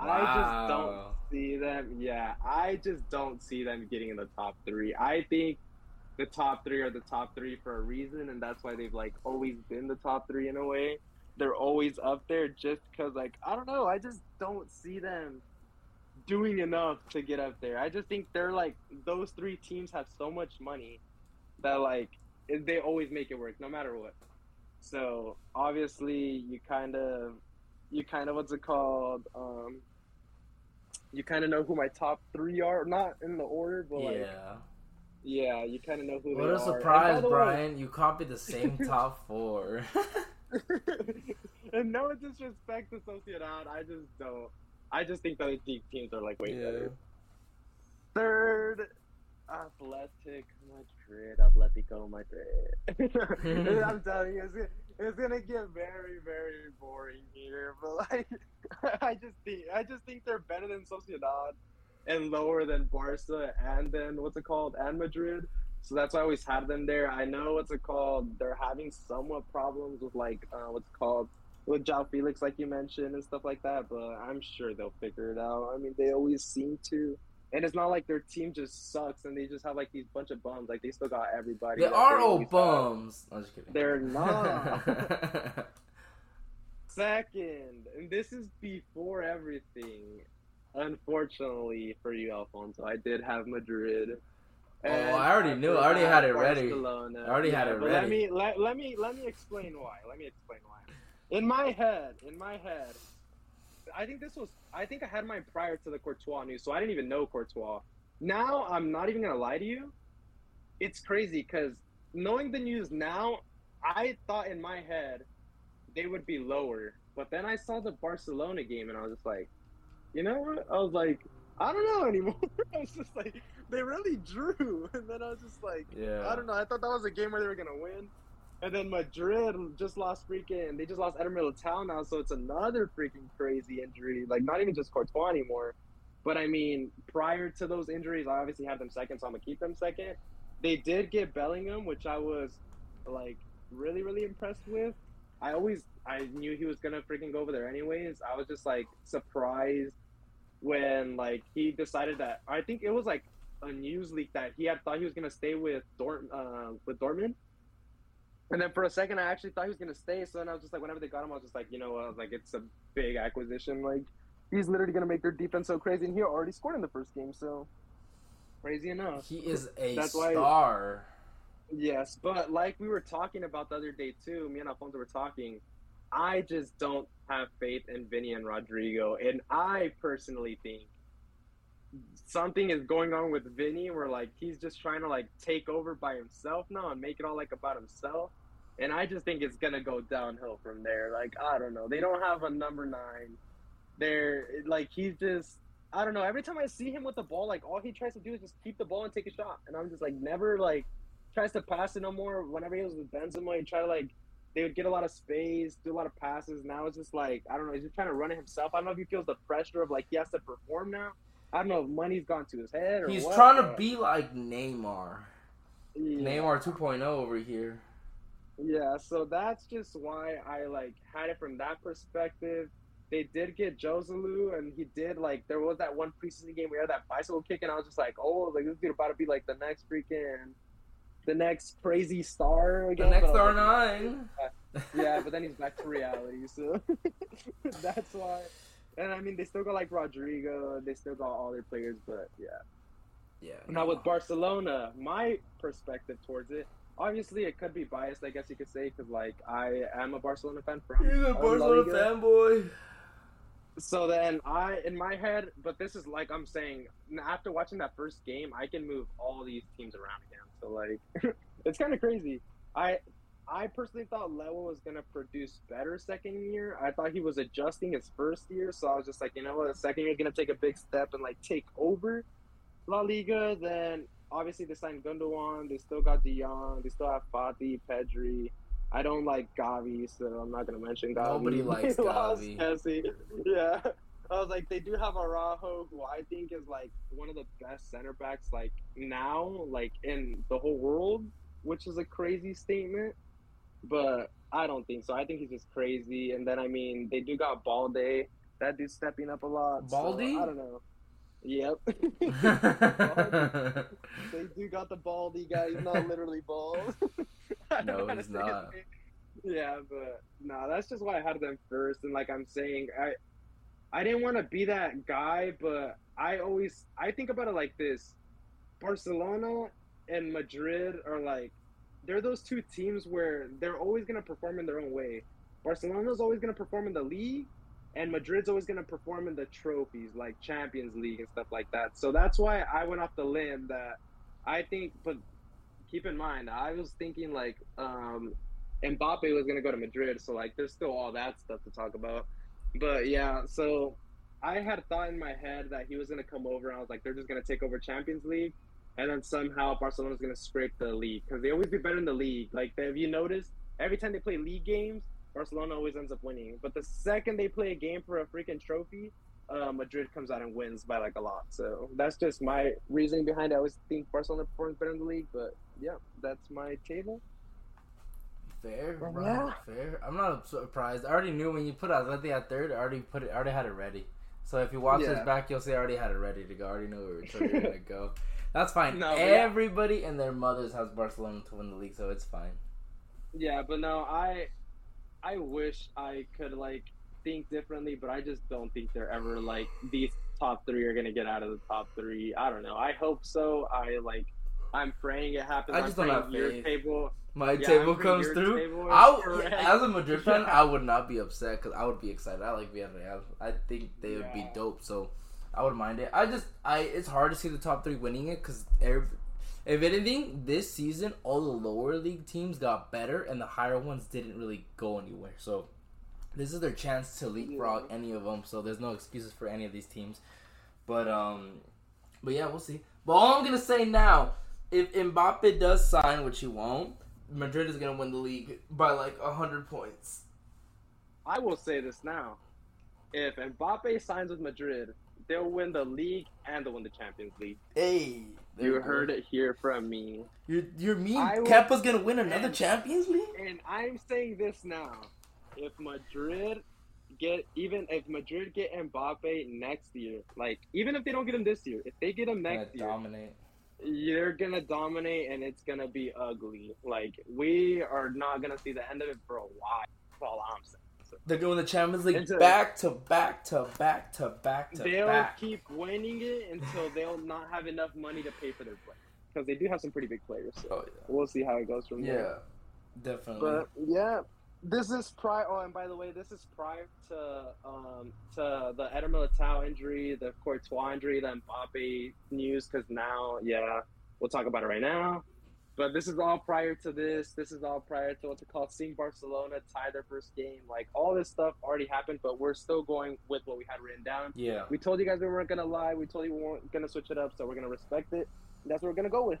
I just don't see them. Yeah, I just don't see them getting in the top three. I think the top three are the top three for a reason, and that's why they've like always been the top three in a way. They're always up there just because, like, I don't know. I just don't see them doing enough to get up there. I just think they're like those three teams have so much money that like they always make it work no matter what. So obviously, you kind of, you kind of what's it called? Um, you kind of know who my top three are, not in the order, but like, Yeah. yeah, you kind of know who What they a are. And by surprise, the way- Brian. You copied the same top four. and no disrespect to Sociedad, I just don't. I just think that the deep teams are like way yeah. better. Third, Athletic Madrid, Atletico Madrid. I'm telling you, it's, gonna- get very, very boring here. But like, I just think, I just think they're better than Sociedad and lower than Barca and then what's it called and Madrid. So that's why I always had them there. I know what's it called. They're having somewhat problems with like uh, what's called with João Felix, like you mentioned, and stuff like that. But I'm sure they'll figure it out. I mean, they always seem to. And it's not like their team just sucks and they just have like these bunch of bums. Like they still got everybody. They are all always have. bums. I'm just kidding. They're not. Second, and this is before everything. Unfortunately for you, Alfonso, I did have Madrid. Oh, I already knew. I already had it ready. Barcelona. I already had it but Let me let, let me let me explain why. Let me explain why. In my head, in my head, I think this was. I think I had mine prior to the Courtois news, so I didn't even know Courtois. Now I'm not even gonna lie to you. It's crazy because knowing the news now, I thought in my head they would be lower, but then I saw the Barcelona game and I was just like, you know what? I was like, I don't know anymore. I was just like, they really drew, and then I was just like, yeah. I don't know. I thought that was a game where they were gonna win. And then Madrid just lost freaking. They just lost Eder Militao now, so it's another freaking crazy injury. Like not even just Courtois anymore. But I mean, prior to those injuries, I obviously had them second, so I'm gonna keep them second. They did get Bellingham, which I was like really, really impressed with. I always I knew he was gonna freaking go over there anyways. I was just like surprised when like he decided that I think it was like a news leak that he had thought he was gonna stay with Dort uh, with Dortmund. And then for a second, I actually thought he was gonna stay. So then I was just like, whenever they got him, I was just like, you know, what? I was like, it's a big acquisition. Like, he's literally gonna make their defense so crazy, and he already scored in the first game. So crazy enough. He is a That's why- star. Yes, but like we were talking about the other day too, me and Alfonso were talking. I just don't have faith in Vinny and Rodrygo, and I personally think something is going on with Vinny, where like he's just trying to like take over by himself now and make it all like about himself. And I just think it's gonna go downhill from there. Like I don't know, they don't have a number nine. They're like he's just I don't know. Every time I see him with the ball, like all he tries to do is just keep the ball and take a shot, and I'm just like never like tries to pass it no more. Whenever he was with Benzema, he try to like they would get a lot of space, do a lot of passes. Now it's just like I don't know. He's just trying to run it himself. I don't know if he feels the pressure of like he has to perform now. I don't know if money's gone to his head or He's what, trying to but- be like Neymar. Yeah. Neymar 2.0 over here. Yeah, so that's just why I like had it from that perspective. They did get Joselu, and he did like there was that one preseason game where he had that bicycle kick, and I was just like, oh, like this dude about to be like the next freaking, the next crazy star The next but I like, R9. yeah, but then he's back to reality, so that's why. And I mean, they still got like Rodrygo, they still got all their players, but yeah. Yeah. Now with Barcelona, my perspective towards it, obviously it could be biased, I guess you could say, because like I am a Barcelona fan from. You're a Barcelona fanboy. So then I, in my head, but this is like I'm saying, after watching that first game, I can move all these teams around again. So like, it's kind of crazy. I, I personally thought Lewa was gonna produce better second year. I thought he was adjusting his first year, so I was just like, you know what, the second year gonna take a big step and like take over La Liga. Then obviously they signed Gundogan. They still got De Jong. They still have Fati, Pedri. I don't like Gavi, so I'm not gonna mention Gavi. Nobody likes Gavi. Messi. Yeah. I was like, they do have Araujo, who I think is like one of the best center backs like now, like in the whole world, which is a crazy statement. But I don't think so. I think he's just crazy. And then I mean, they do got Balde. That dude's stepping up a lot. so Baldy? I don't know. Yep. they do got the baldy guy. He's not literally bald. No, know he's not. Yeah, but no, that's just why I had them first. And like I'm saying, I I didn't want to be that guy, but I always I think about it like this: Barcelona and Madrid are like they're those two teams where they're always gonna perform in their own way. Barcelona's always gonna perform in the league, and Madrid's always going to perform in the trophies like Champions League and stuff like that. So that's why I went off the limb that I think. But keep in mind, I was thinking like um, Mbappe was going to go to Madrid, so like there's still all that stuff to talk about. But yeah, so I had thought in my head that he was going to come over, and I was like, they're just going to take over Champions League. And then somehow Barcelona's going to scrape the league because they always do better in the league. Like, have you noticed? Every time they play league games, Barcelona always ends up winning. But the second they play a game for a freaking trophy, uh, Madrid comes out and wins by like a lot. So that's just my reasoning behind it. I always think Barcelona performs better in the league, but yeah, that's my table. Fair, Well, bro. yeah. Fair. I'm not surprised. I already knew when you put Atleti at third. I already put it. I already had it ready. So if you watch this back, you'll see I already had it ready to go. I already knew where we were gonna go. That's fine. No, but yeah. Everybody and their mothers has Barcelona to win the league, so it's fine. Yeah, but no, I I wish I could like think differently, but I just don't think they're ever like these top three are gonna get out of the top three. I don't know. I hope so. I like I'm praying it happens. I just I'm don't have your faith. table. My Yeah, table comes through. table I, as a Madrid fan, I would not be upset because I would be excited. I like Villarreal. I think they would be dope, so I would mind it. I just, I it's hard to see the top three winning it because if anything, this season all the lower league teams got better and the higher ones didn't really go anywhere. So this is their chance to leapfrog any of them. So there's no excuses for any of these teams. But um, but yeah, we'll see. But all I'm gonna say now, if Mbappe does sign, which he won't, Madrid is gonna win the league by like hundred points. I will say this now. If Mbappe signs with Madrid, they'll win the league and they'll win the Champions League. Hey, You heard it here from me. You're you're mean. I will- Kepa's gonna win another And- Champions League. And I'm saying this now. If Madrid get even if Madrid get Mbappe next year, like even if they don't get him this year, if they get him Gonna next year, dominate. you're gonna dominate and it's gonna be ugly. Like we are not gonna see the end of it for a while. That's all I'm saying. They're going to the Champions League Into- back to back to back to back to they'll back. keep winning it until they'll not have enough money to pay for their players because they do have some pretty big players. So Oh we'll see how it goes from yeah, there. yeah, definitely. But yeah, this is prior. Oh, and by the way, this is prior to um to the Eder Militao injury, the Courtois injury, the Mbappe news. Because now, yeah, we'll talk about it right now. But this is all prior to this. This is all prior to what's it called? Seeing Barcelona tie their first game. Like all this stuff already happened, but we're still going with what we had written down. yeah, We told you guys we weren't gonna lie. We told you we weren't gonna switch it up, so we're gonna respect it. That's what we're gonna go with.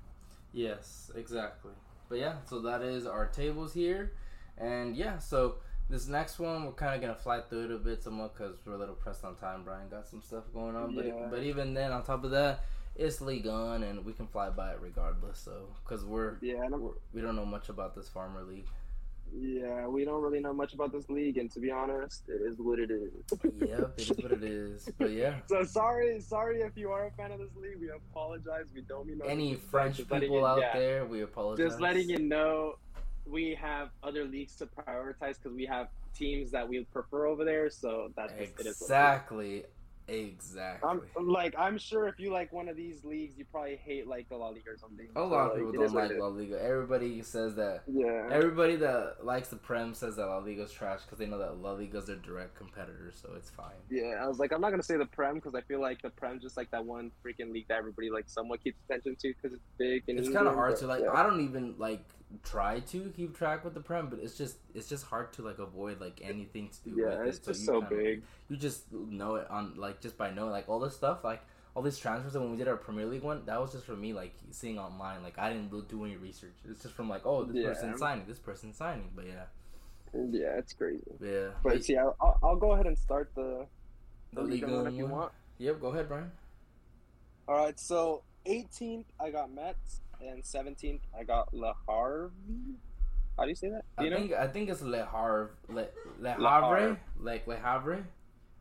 yes, exactly. But yeah, so that is our tables here, and yeah, so this next one we're kind of gonna fly through it a bit somewhat because we're a little pressed on time. Brian got some stuff going on, but Yeah. but even then, on top of that, it's Ligue Un, and we can fly by it regardless. So because we're, Yeah, we're we don't know much about this farmer league. Yeah, we don't really know much about this league, and to be honest, it is what it is. yep, it is what it is. But yeah. So sorry, sorry if you are a fan of this league. We apologize. We don't mean Any French people out yeah, there, we apologize. Just letting you know, we have other leagues to prioritize because we have teams that we prefer over there. So that's just, it is. What it is. Exactly. I'm like I'm sure if you like one of these leagues, you probably hate like the La Liga or something. a So, lot of people it don't like. La Liga. Everybody says that. Yeah. Everybody that likes the Prem says that La Liga's trash because they know that La Liga's their direct competitor, so it's fine. Yeah, I was like, I'm not gonna say the Prem because I feel like the Prem's just like that one freaking league that everybody like somewhat keeps attention to because it's big and It's kind of hard to like. yeah. I don't even like try to keep track with the Prem, but it's just it's just hard to like avoid like anything to do Yeah, with it's it. just so big. You just know it on like just by knowing like all this stuff like. All these transfers, and when we did our Premier League one, that was just for me, like seeing online. Like I didn't do- any research. It's just from like, oh, this Yeah. person's signing, this person's signing. But yeah, Yeah, it's crazy. yeah. But see, I'll, I'll, I'll go ahead and start the the the league one if you want. Yep, go ahead, Brian. All right, so 18th I got Metz, and 17th I got Le Havre. How do you say that? Do I know? think I think it's Le Havre, Le, Le Le Havre, like Le Havre.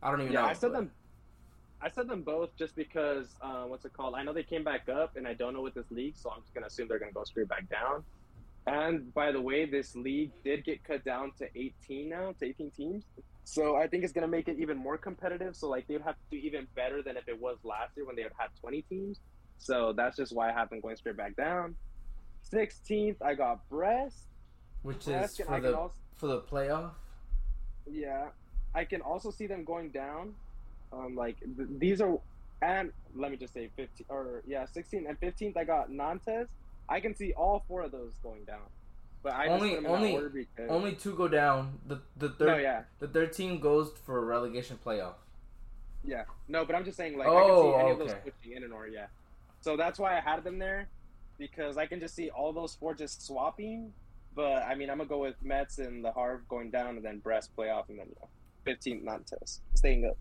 I don't even Yeah, know. I said them. I said them both just because uh, what's it called? I know they came back up, and I don't know what this league, so I'm just gonna assume they're gonna go straight back down. And by the way, this league did get cut down to 18 now, to 18 teams. So I think it's gonna make it even more competitive. So like they'd have to do even better than if it was last year when they would have 20 teams. So that's just why I have them going straight back down. 16th, I got Brest. which Brest, is for the also for the playoff. Yeah, I can also see them going down. Um, like th- these are, and let me just say fifteen or yeah, sixteen and fifteenth. I got Nantes. I can see all four of those going down, but I Only- just put them in only- that order because Only two go down. The the third no, yeah, the third team goes for a relegation playoff. yeah, no, but I'm just saying like I Oh, can see any of those okay. switching in and or yeah. So that's why I had them there because I can just see all those four just swapping. But I mean, I'm gonna go with Metz and the Harv going down, and then Brest playoff, and then you know, 15th Nantes staying up.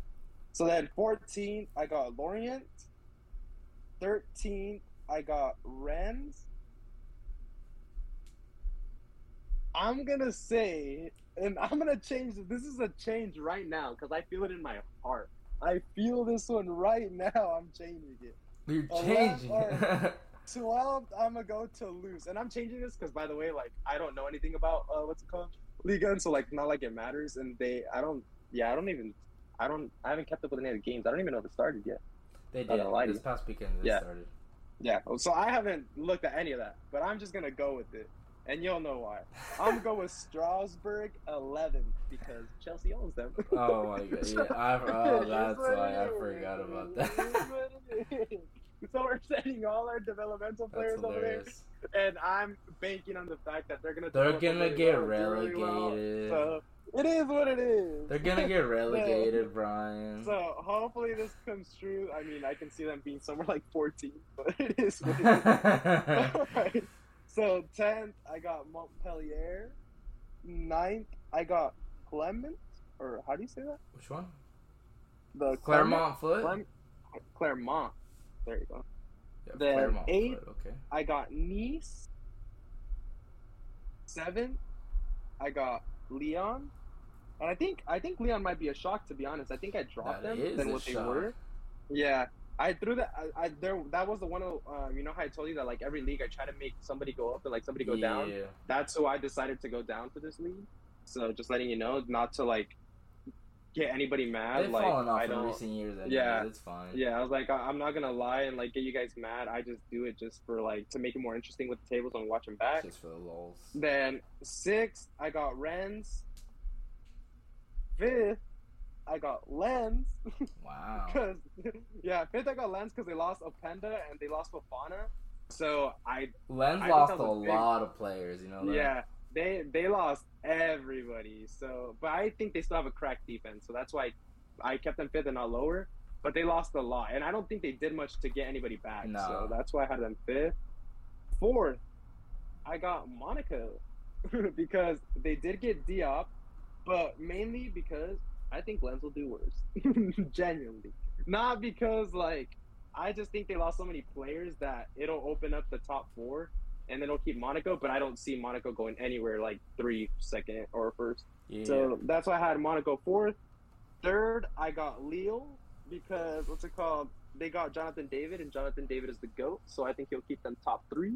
So then 14th, I got Lorient. 13th, I got Rennes. I'm gonna say, and I'm gonna change. This is a change right now because I feel it in my heart. I feel this one right now. I'm changing it. You're changing. 12th, I'm gonna go to Toulouse, and I'm changing this because, by the way, like I don't know anything about uh, what's it called, Liga, and so like not like it matters. And they, I don't, yeah, I don't even, I don't, I haven't kept up with any of the games. I don't even know if it started yet. they did this past weekend. They Yeah. started. Yeah, so I haven't looked at any of that, but I'm just gonna go with it, and you'll know why. I'm gonna go with Strasbourg 11 because Chelsea owns them. Oh my god! Yeah, I, oh, that's why I forgot about that. What it is. So we're sending all our developmental players over there, and I'm banking on the fact that they're gonna. They're gonna get well, do really well. relegated. So it is what it is. They're gonna get relegated, Brian. So hopefully this comes true. I mean, I can see them being somewhere like 14, but it is what it is. Alright. So 10th, I got Montpellier. 9th, I got Clement. Or how do you say that? Which one? The Clermont Foot. Clement? Clermont. There you go. Yeah, then Clermont eight- Foot. Okay. I got Nice. Seven, I got Lyon. And I think I think Lyon might be a shock to be honest. I think I dropped That them than what they shock. were. Yeah, I threw that. I, I there that was the one. Of, uh, you know how I told you that like every league I try to make somebody go up and like somebody go down. Yeah. That's who I decided to go down for this league. So just letting you know, not to like get anybody mad. They've like fallen off I in don't. recent years. Anyways. Yeah. it's fine. Yeah, I was like, I- I'm not gonna lie and like get you guys mad. I just do it just for like to make it more interesting with the tables and watching back. just for the lulls. Then sixth, I got Renz. Fifth, I got Lens. Wow. Cause yeah, fifth I got Lens because they lost Openda and they lost Fofana. So I Lens I lost a big- lot of players. You know yeah they they lost everybody. So but I think they still have a crack defense. So that's why I kept them fifth and not lower. But they lost a lot, and I don't think they did much to get anybody back. No. So that's why I had them fifth. Fourth, I got Monaco because they did get Diop, but mainly because I think Lens will do worse. Genuinely, not because like I just think they lost so many players that it'll open up the top four, and then it'll keep Monaco. But I don't see Monaco going anywhere like three, second, or first. Yeah. So that's why I had Monaco fourth. Third, I got Lille because what's it called? They got Jonathan David, and Jonathan David is the goat, so I think he'll keep them top three.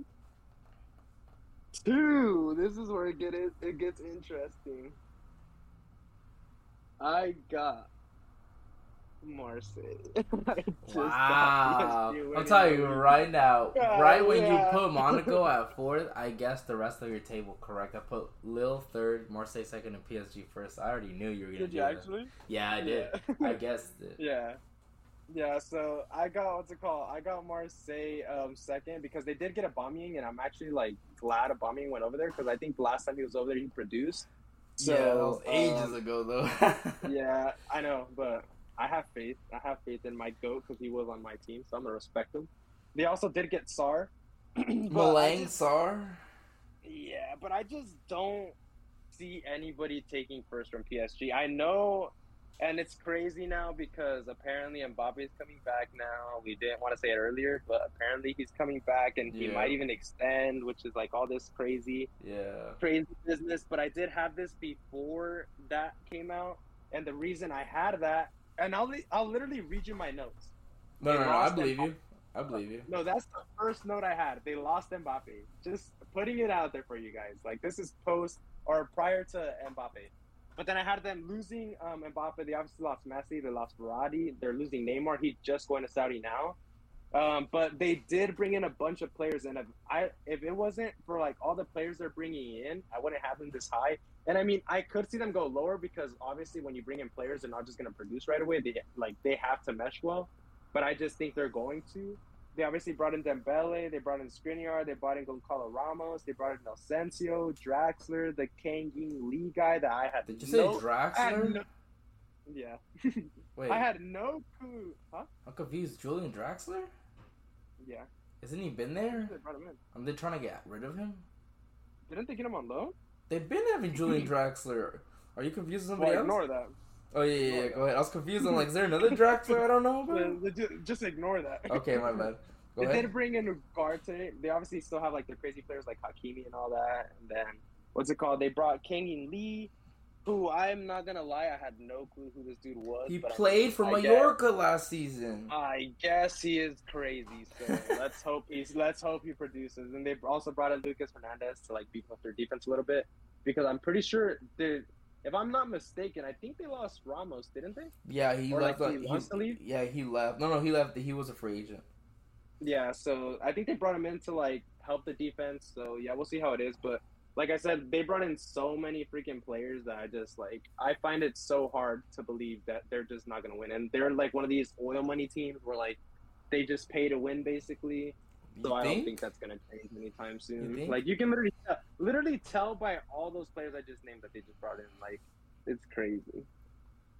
Two. This is where it get it, it gets interesting. I got Marseille. Wow! I'll tell you right now, Yeah, right when yeah. you put Monaco at fourth, I guessed the rest of your table correct. I put Lille third, Marseille second, and PSG first. I already knew you were gonna Did do you that. actually? Yeah, I did. Yeah. I guessed it. Yeah. Yeah, so I got what's it called? I got Marseille um, second because they did get Aubameyang, and I'm actually like glad Aubameyang went over there because I think the last time he was over there he produced. yeah, that was ages um, ago though. yeah, I know, but I have faith. I have faith in my goat because he was on my team, so I'm gonna respect him. They also did get Sarr. Malang Sarr. yeah, but I just don't see anybody taking first from PSG. I know, and it's crazy now because apparently Mbappe is coming back now. We didn't want to say it earlier, but apparently he's coming back and he Yeah. might even extend, which is like all this crazy, Yeah. crazy business. But I did have this before that came out, and the reason I had that, and I'll li- I'll literally read you my notes. No, They no, no. I believe Mbappe. you. I believe you. No, that's the first note I had. They lost Mbappe. Just putting it out there for you guys. Like this is post or prior to Mbappe. But then I had them losing um, Mbappe. They obviously lost Messi. They lost Verratti. They're losing Neymar. He's just going to Saudi now. Um, but they did bring in a bunch of players, and if I if it wasn't for like all the players they're bringing in, I wouldn't have them this high. And I mean, I could see them go lower because obviously when you bring in players, they're not just going to produce right away. They like they have to mesh well. But I just think they're going to. They obviously brought in Dembele, they brought in Skriniar, they brought in Gonzalo Ramos, they brought in Asensio, Draxler, the Kang-in Lee guy that I had Did you no, say Draxler? no- yeah, Wait, I had no clue. Huh? I'm confused. Julian Draxler? Yeah, Hasn't he been there? they brought him in. Are they trying to get rid of him? Didn't they get him on loan? They've been having Julian Draxler. Are you confused with Well, somebody else? ignore that. Oh yeah, yeah, yeah. Go ahead. I was confused. I'm like, is there another Draxler I don't know about? Just ignore that. Okay, my bad. Go they ahead. did bring in Ugarte. They obviously still have like the crazy players like Hakimi and all that. And then what's it called? They brought Kang-in Lee, who I'm not gonna lie, I had no clue who this dude was. He played for I guess- Mallorca last season. I guess he is crazy. So let's hope he's let's hope he produces. And they also brought in Lucas Hernandez to like beef up their defense a little bit because I'm pretty sure they. If I'm not mistaken, I think they lost Ramos, didn't they? Yeah, he Or, left. like, he wants to leave? Yeah, he left. No, no, he left. He was a free agent. Yeah, so I think they brought him in to like help the defense. So yeah, we'll see how it is. But like I said, they brought in so many freaking players that I just like I find it so hard to believe that they're just not gonna win. And they're like one of these oil money teams where like they just pay to win basically. You So I don't think? think that's gonna change anytime You soon. think? Like you can literally tell, literally tell by all those players I just named that they just brought in. Like it's crazy.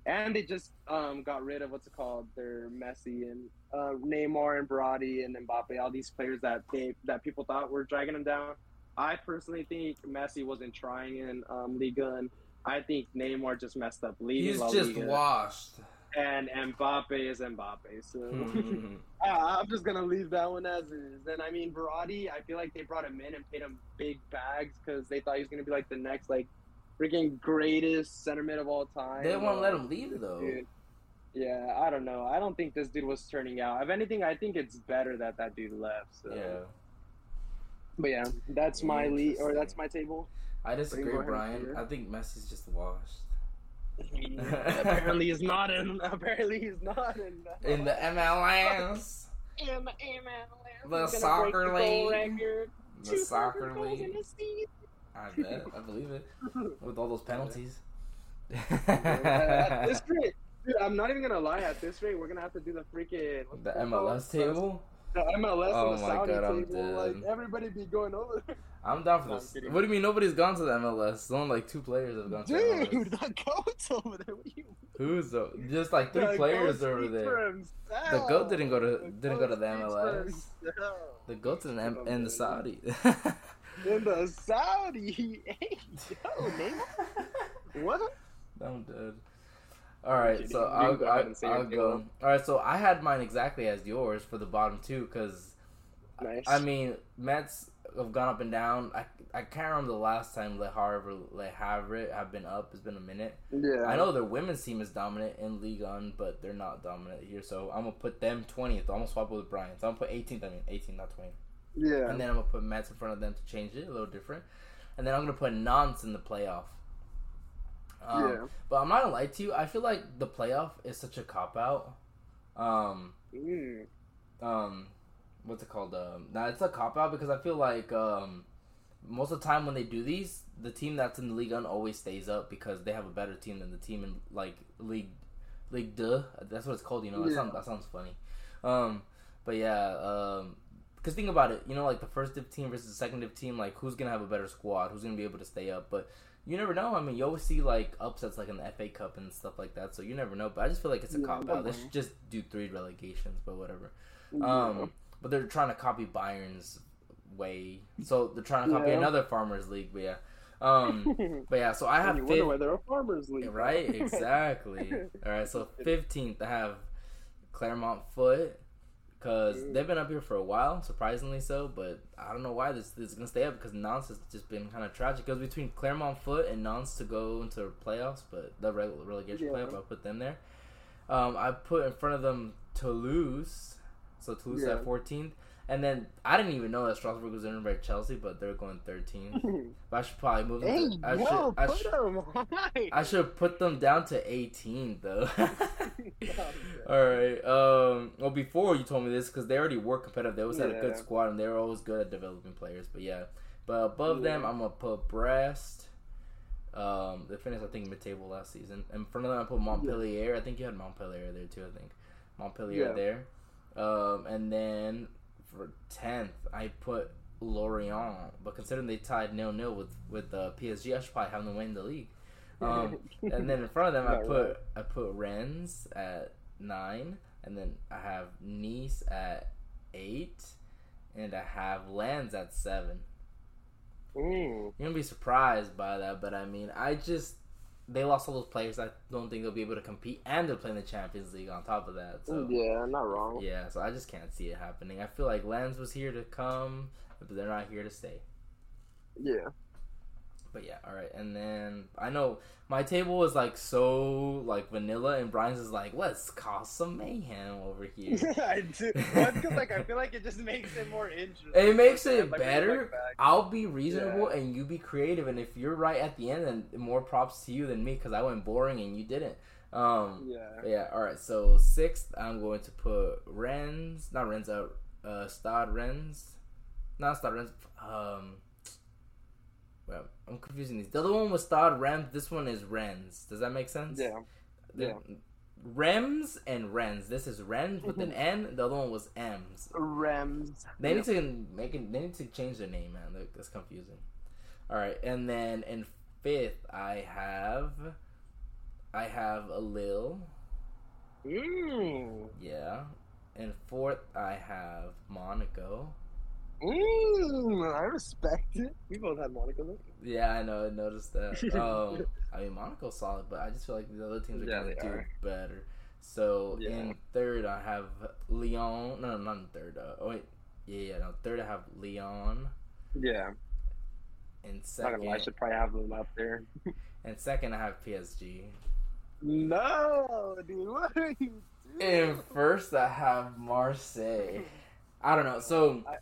And they just um, got rid of what's it called? Their Messi and uh, Neymar and Verratti and Mbappe, all these players that they that people thought were dragging them down. I personally think Messi wasn't trying in um, Liga, and I think Neymar just messed up leaving He's La just Liga, washed. and Mbappe is Mbappe. So Hmm. I- I'm just gonna leave that one as is. And I mean, Verratti, I feel like they brought him in and paid him big bags because they thought he was gonna be like the next like freaking greatest center mid of all time. they won't let him leave though. dude. Yeah, I don't know. I don't think this dude was turning out. If anything, I think it's better that that dude left. So. Yeah. But yeah, that's my lead or that's my table. I disagree, go Brian. I think Messi's just washed. apparently he's not in. Apparently he's not in. In the MLS, in the MLS. The He's soccer the league. the Two soccer league. I bet. I believe it. With all those penalties. at this rate, dude, I'm not even gonna lie. At this rate, we're gonna have to do the freaking what's the? MLS table. The MLS Oh and the my Saudi God, I'm table. Like everybody be going over. there. I'm down for No, this. What do you mean nobody's gone to the MLS? Only like two players have gone to the Dude, MLS. the goat's over there. What do you Who's the, just like three The players over there. himself. The goat didn't go to The didn't go to the MLS. The goats in the, M- in the Saudi. In the Saudi. Hey, yo, Neymar. What? I'm dead. All right, so I'll, go I'll, and say I'll go. All right, so I had mine exactly as yours for the bottom two because Nice. I mean Metz have gone up and down. I I can't remember the last time Le Havre Le Havre have been up. It's been a minute. yeah. I know their women's team is dominant in Ligue 1, but they're not dominant here. So I'm gonna put them 20th. I'm gonna swap it with Brian. So I'm gonna put 18th. I mean 18, not 20. Yeah. And then I'm gonna put Metz in front of them to change it a little different. And then I'm gonna put Nantes in the playoff. Um, yeah. But I'm not gonna lie to you. I feel like the playoff is such a cop out. Um, Mm. um, what's it called? Um, now it's a cop out because I feel like um, most of the time when they do these, the team that's in the league one always stays up because they have a better team than the team in like league league deux. That's what it's called. You know, that, sounds, that sounds funny. Um, but yeah, um, because think about it. You know, like the first div team versus the second div team. Like who's gonna have a better squad? Who's gonna be able to stay up? But you never know. I mean, you always see like upsets like in the FA Cup and stuff like that. So you never know. But I just feel like it's a Yeah, cop out. Way. should just do three relegations, but whatever. Um, but they're trying to copy Bayern's way, so they're trying to copy Yeah. another farmers league. But yeah, um, but yeah. So I have you wonder why they're a farmers league, right? Exactly. All right. So fifteenth, I have Clermont Foot because they've been up here for a while, surprisingly so. But I don't know why this, this is gonna stay up because Nantes has just been kind of tragic. It goes between Clermont Foot and Nantes to go into playoffs, but the rele- relegation Yeah. playoff, I put them there. Um, I put in front of them Toulouse, so Toulouse Yeah. at 14th. And then I didn't even know that Strasbourg was in by Chelsea, but they're going 13. But I should probably move them. hey, to, I yo, should, I put should, them. I should put them down to 18 though. All right. Um. Well, before you told me this, because they already were competitive. They always had a good squad, and they were always good at developing players. But yeah. But above them, I'm gonna put Brest. Um, they finished I think mid-table last season. In front of them, I put Montpellier. I think you had Montpellier there too. I think Montpellier Yeah. there. Um, and then for tenth, I put Lorient. But considering they tied nil nil with with uh, PSG, I should probably have them win the league. Um, and then in front of them, I put right. I put Rennes at nine, and then I have Nice at eight, and I have Lens at seven. Mm. You're gonna be surprised by that, but I mean, I just they lost all those players. I don't think they'll be able to compete, and they're playing the Champions League on top of that. So Yeah, not wrong. yeah, so I just can't see it happening. I feel like Lens was here to come, but they're not here to stay. Yeah. But yeah, all right. And then I know my table is like so like vanilla, and Brian's is like, let's cause some mayhem over here. I do. That's because like I feel like it just makes it more interesting. It makes it like, better. I'll be reasonable Yeah. and you be creative, and if you're right at the end, then more props to you than me because I went boring and you didn't. Um, Yeah. yeah. All right. So sixth, I'm going to put Rennes, not Rennes, uh, uh Stade Rennes, not Stade Rennes. Um, I'm confusing these. The other one was Stade Rennes. This one is Rens. Does that make sense? Yeah. The- Rems and Rens. This is Rens with an mm-hmm. N. The other one was M's. Rems. They need to make it. They need to change their name, man. That- That's confusing. All right, and then in fifth, I have, I have a Lille. Mmm. Yeah. In fourth, I have Monaco. Mmm. I respect it. We both had Monaco. though. Yeah, I know. I noticed that. Um, I mean, Monaco's solid, but I just feel like the other teams are Yeah, gonna do are. better. So Yeah. in third, I have Lyon. No, no, not in third. Uh, oh wait, yeah, yeah. No, third, I have Lyon. Yeah. In second, lie, I should probably have them up there. and second, I have PSG. No, dude. What are you doing? In first, I have Marseille. I don't know. So, I-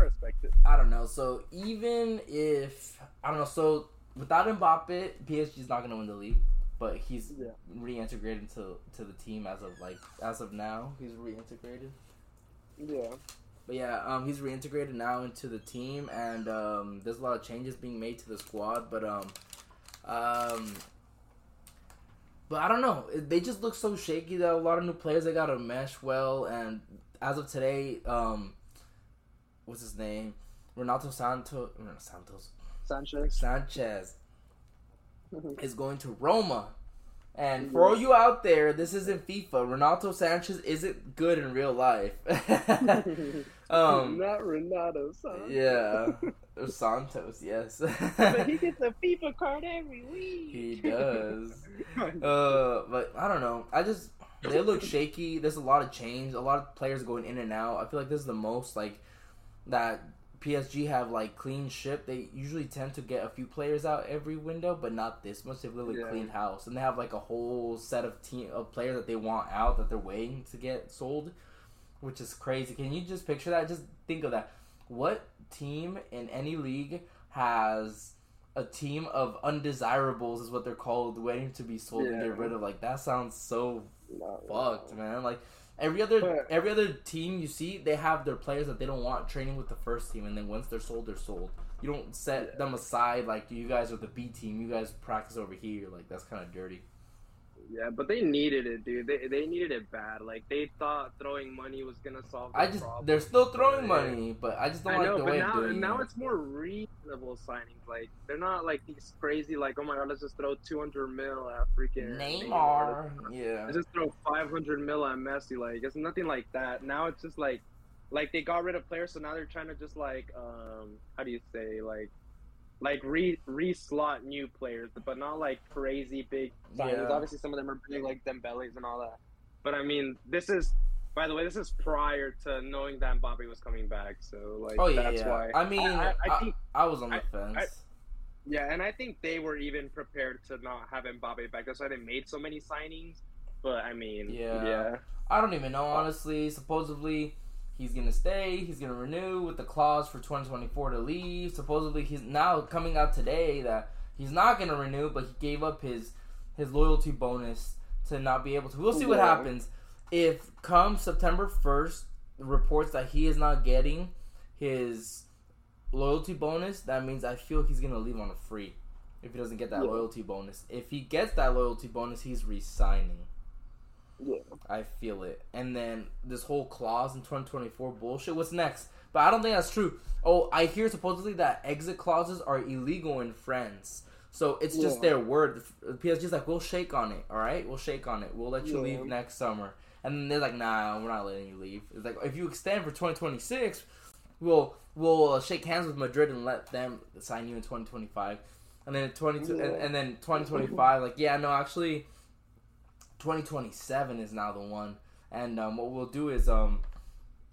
I respect it. I don't know. So even if I don't know, so without Mbappe, PSG is not gonna win the league. But he's Yeah. reintegrated to to the team as of like as of now. He's reintegrated. Yeah. But yeah, um, he's reintegrated now into the team, and um, there's a lot of changes being made to the squad. But um, um, but I don't know. They just look so shaky. That a lot of new players they gotta mesh well, and as of today, um, what's his name? Renato Santos, Santos Sanchez. Sanchez is going to Roma. And for all you out there, this isn't FIFA. Renato Sanchez isn't good in real life. um, Not Renato Sanchez. yeah, Santos, yes, but he gets a FIFA card every week. he does. Uh, but I don't know. I just they look shaky. There's a lot of change. A lot of players going in and out. I feel like this is the most like that PSG have like clean ship. They usually tend to get a few players out every window, but not this much. They've really Yeah. cleaned house, and they have like a whole set of team of players that they want out that they're waiting to get sold, which is crazy. Can you just picture that? Just think of that. What team in any league has a team of undesirables is what they're called, waiting to be sold and get rid of? Like that sounds so Not fucked, Renato. man. Like every other But- every other team you see, they have their players that they don't want training with the first team, and then once they're sold, they're sold. You don't set them aside like you guys are the B team. You guys practice over here. Like that's kind of dirty. Yeah, but they needed it, dude. They they needed it bad. Like they thought throwing money was gonna solve. I just problem. they're still throwing money, but I just don't I like know, the way now of doing now it. it's more reasonable signings. Like they're not like these crazy. Like oh my god, let's just throw two hundred mil at freaking Neymar, yeah, Let's just throw five hundred mil at Messi. Like it's nothing like that. Now it's just like, like they got rid of players, so now they're trying to just like, um, how do you say like. Like re re slot new players, but not like crazy big signings. Yeah. Obviously, some of them are big, like Dembele's and all that. But I mean, this is, by the way, this is prior to knowing that Mbappe was coming back. So like, oh yeah, that's yeah. why. I mean, I, I, I, I think I was on the I- fence. I- yeah, and I think they were even prepared to not have Mbappe back. That's why they made so many signings. But I mean, Yeah. yeah. I don't even know, honestly. Supposedly, he's gonna stay. He's gonna renew with the clause for 2024 to leave. Supposedly, he's now coming out today that he's not gonna renew, but he gave up his his loyalty bonus to not be able to. We'll see what Yeah. happens if come September 1st reports that he is not getting his loyalty bonus. That means I feel he's gonna leave on a free if he doesn't get that Yeah. loyalty bonus. If he gets that loyalty bonus, he's resigning. Yeah. I feel it. And then this whole clause in 2024 bullshit. What's next? But I don't think that's true. Oh, I hear supposedly that exit clauses are illegal in France. So it's just Yeah. their word. The PSG's like, we'll shake on it. All right, we'll shake on it. We'll let you Yeah. leave next summer. And then they're like, nah, we're not letting you leave. It's like if you extend for 2026, we'll we'll uh, shake hands with Madrid and let them sign you in 2025. And then 22 and, and then 2025, like yeah, no, actually. 2027 is now the one. And um, what we'll do is um,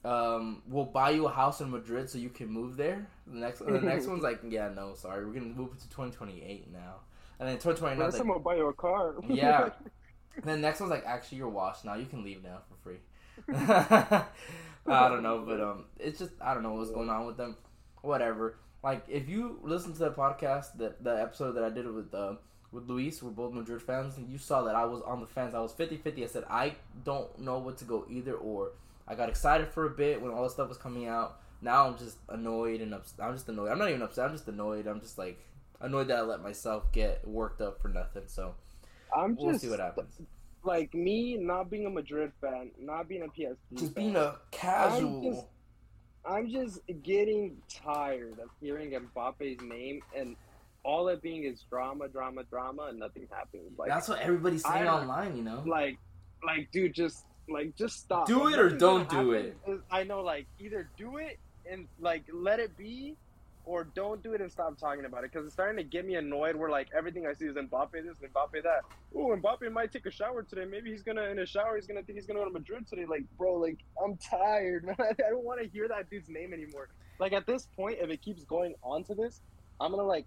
um, we'll buy you a house in Madrid so you can move there. The next the next one's like, yeah, no, sorry, we're gonna move it to 2028 now. And then 2029, Unless like, someone buy you a car. yeah. And then next one's like, actually, you're washed now. You can leave now for free. I don't know, but um, it's just I don't know what's going on with them. Whatever. Like if you listen to the podcast, that the episode that I did with uh, with Luis, we're both Madrid fans, and you saw that I was on the fence. I was 50-50. I said I don't know what to go either or. I got excited for a bit when all this stuff was coming out. Now I'm just annoyed and upset. I'm just annoyed. I'm not even upset. I'm just annoyed. I'm just like annoyed that I let myself get worked up for nothing. So I'm we'll just see what happens. like me not being a Madrid fan, not being a PSG Just fan. being a casual. I'm just, I'm just getting tired of hearing Mbappe's name and all it being is drama, drama, drama, and nothing happens. Like, That's what everybody's saying I- online, you know. like, like, dude, just like, just stop. Do it or don't do. Is- I know, like, either do it and like let it be, or don't do it and stop talking about it because it's starting to get me annoyed. Where like everything I see is Mbappe this, Mbappe that. Oh, Mbappe might take a shower today. Maybe he's gonna in a shower. He's gonna think he's gonna go to Madrid today. Like, bro, like I'm tired, man. I don't want to hear that dude's name anymore. Like at this point, if it keeps going on to this, I'm gonna like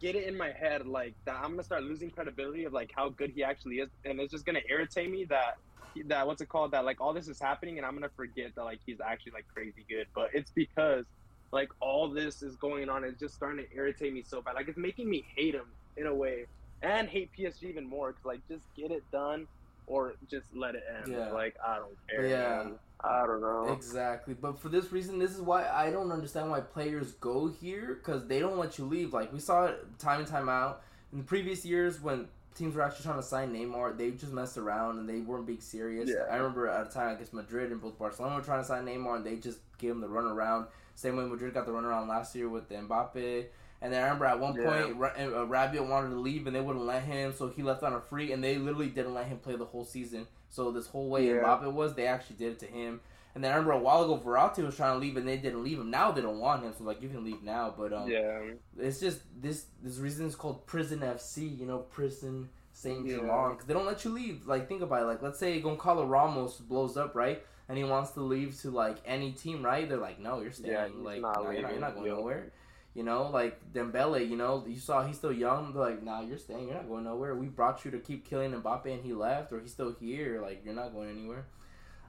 get it in my head like that. I'm gonna start losing credibility of like how good he actually is, and it's just gonna irritate me that that what's it called that like all this is happening and I'm gonna forget that like he's actually like crazy good, but it's because like all this is going on. It's just starting to irritate me so bad. Like it's making me hate him in a way and hate PSG even more. Cause like just get it done or just let it end. Yeah. Like I don't care. Yeah. man. I don't know. Exactly, but for this reason, this is why I don't understand why players go here because they don't let you leave. Like we saw it time and time out in the previous years when teams were actually trying to sign Neymar, they just messed around and they weren't being serious. Yeah. I remember at a time, I guess Madrid and both Barcelona were trying to sign Neymar and they just gave him the run around. Same way Madrid got the run around last year with Mbappe. And then I remember at one Yeah. point, uh, Rabiot wanted to leave and they wouldn't let him, so he left on a free, and they literally didn't let him play the whole season. So this whole way Yeah. Mbappe was, they actually did it to him. And then I remember a while ago, Verratti was trying to leave and they didn't leave him. Now they don't want him, so like you can leave now. But um, yeah. it's just this this reason is called prison FC. You know, prison Saint Yeah. Germain because they don't let you leave. Like think about it. Like let's say Goncalo Ramos blows up, right? And he wants to leave to like any team, right? They're like, no, you're staying. Yeah, like not no, you're, not, you're not going Yeah. nowhere. You know, like Dembele. You know, you saw he's still young. They're like, nah, you're staying. You're not going nowhere. We brought you to keep killing Mbappe, and he left, or he's still here. Like you're not going anywhere.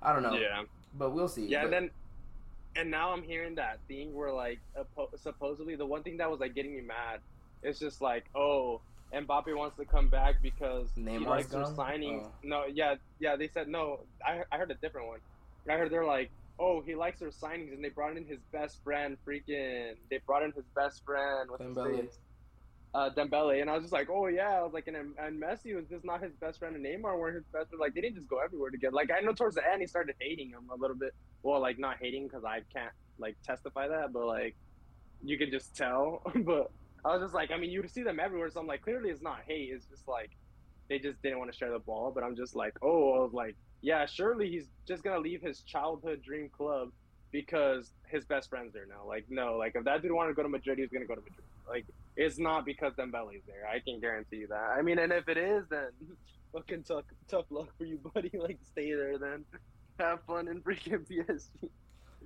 I don't know, Yeah. but we'll see. Yeah, But- and then and now I'm hearing that thing where like supposedly the one thing that was like getting me mad is just like oh Mbappe wants to come back because he Neymar's likes their gone? signings. Oh. No, yeah, yeah, they said no. I I heard a different one. I heard they're like oh he likes their signings and they brought in his best friend freaking they brought in his best friend what's his Dembele. name? Uh, Dembele, and I was just like, oh yeah, I was like, and, and Messi was just not his best friend, and Neymar weren't his best friend. Like they didn't just go everywhere together. Like I know towards the end he started hating him a little bit. Well, like not hating because I can't like testify that, but like you can just tell. but I was just like, I mean, you see them everywhere, so I'm like, clearly it's not hate. It's just like they just didn't want to share the ball. But I'm just like, oh, I was like, yeah, surely he's just gonna leave his childhood dream club because his best friend's there now. Like, no, like if that dude wanted to go to Madrid, he was gonna go to Madrid. Like, it's not because Dembele's there. I can guarantee you that. I mean, and if it is, then fucking tough, tough luck for you, buddy. Like, stay there then. Have fun in freaking PSG.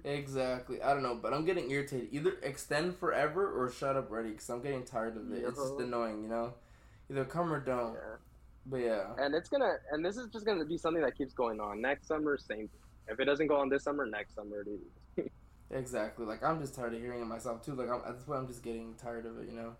Exactly. I don't know, but I'm getting irritated. Either extend forever or shut up ready, because I'm getting tired of it. It's just annoying, you know? Either come or don't. Yeah. But yeah. And it's gonna, and this is just gonna be something that keeps going on. Next summer, same thing. If it doesn't go on this summer, next summer. Exactly. Like, I'm just tired of hearing it myself, too. Like, I'm, at this point, I'm just getting tired of it, you know?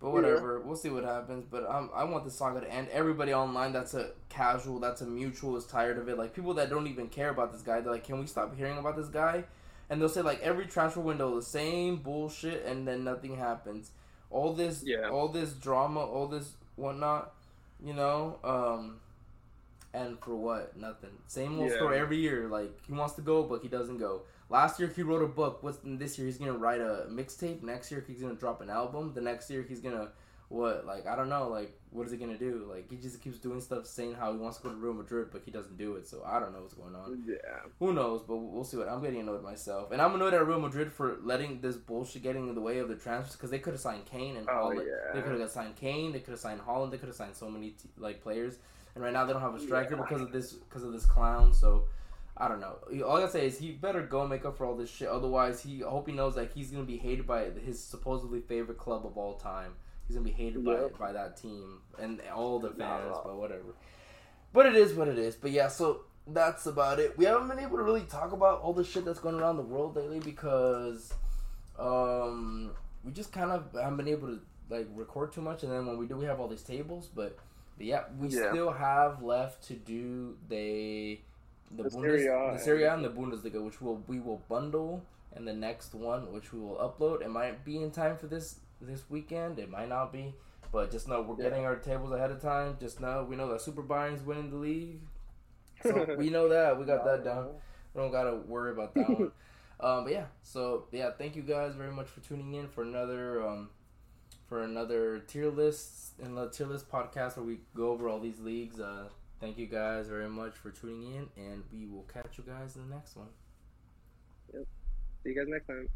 But whatever. We'll see what happens. But um, I want the saga to end. Everybody online that's a casual, that's a mutual, is tired of it. Like, people that don't even care about this guy, they're like, can we stop hearing about this guy? And they'll say, like, every transfer window, the same bullshit, and then nothing happens. All this, Yeah. all this drama, all this whatnot, you know? Um, and for what? Nothing. Same old Yeah. story every year. Like, he wants to go, but he doesn't go. Last year he wrote a book. What's this year he's gonna write a mixtape. Next year he's gonna drop an album. The next year he's gonna what? Like I don't know. Like what is he gonna do? Like he just keeps doing stuff, saying how he wants to go to Real Madrid, but he doesn't do it. So I don't know what's going on. Yeah. Who knows? But we'll see what. I'm getting annoyed myself, and I'm annoyed at Real Madrid for letting this bullshit getting in the way of the transfers because they could have signed Kane and Oh, Haaland. yeah. They could have signed Kane. They could have signed Haaland. They could have signed so many t- like players, and right now they don't have a striker Yeah. because of this because of this clown. So. I don't know. All I gotta say is he better go make up for all this shit. Otherwise, he I hope he knows that he's gonna be hated by his supposedly favorite club of all time. He's gonna be hated Yep. by by that team and all the fans. But whatever. But it is what it is. But yeah, so that's about it. We haven't been able to really talk about all the shit that's going around the world lately because um we just kind of haven't been able to like record too much and then when we do we have all these tables but, but yeah we Yeah. still have left to do the the, The Bundes, Serie A the Serie A and the Bundesliga which will we will bundle and the next one which we will upload it might be in time for this this weekend it might not be but just know we're Yeah. getting our tables ahead of time just know we know that Super Bayern's winning the league so we know that we got that down we don't gotta worry about that one. Um, but yeah, so yeah, thank you guys very much for tuning in for another um, for another tier list and the tier list podcast where we go over all these leagues. Uh, thank you guys very much for tuning in, and we will catch you guys in the next one. Yep. See you guys next time.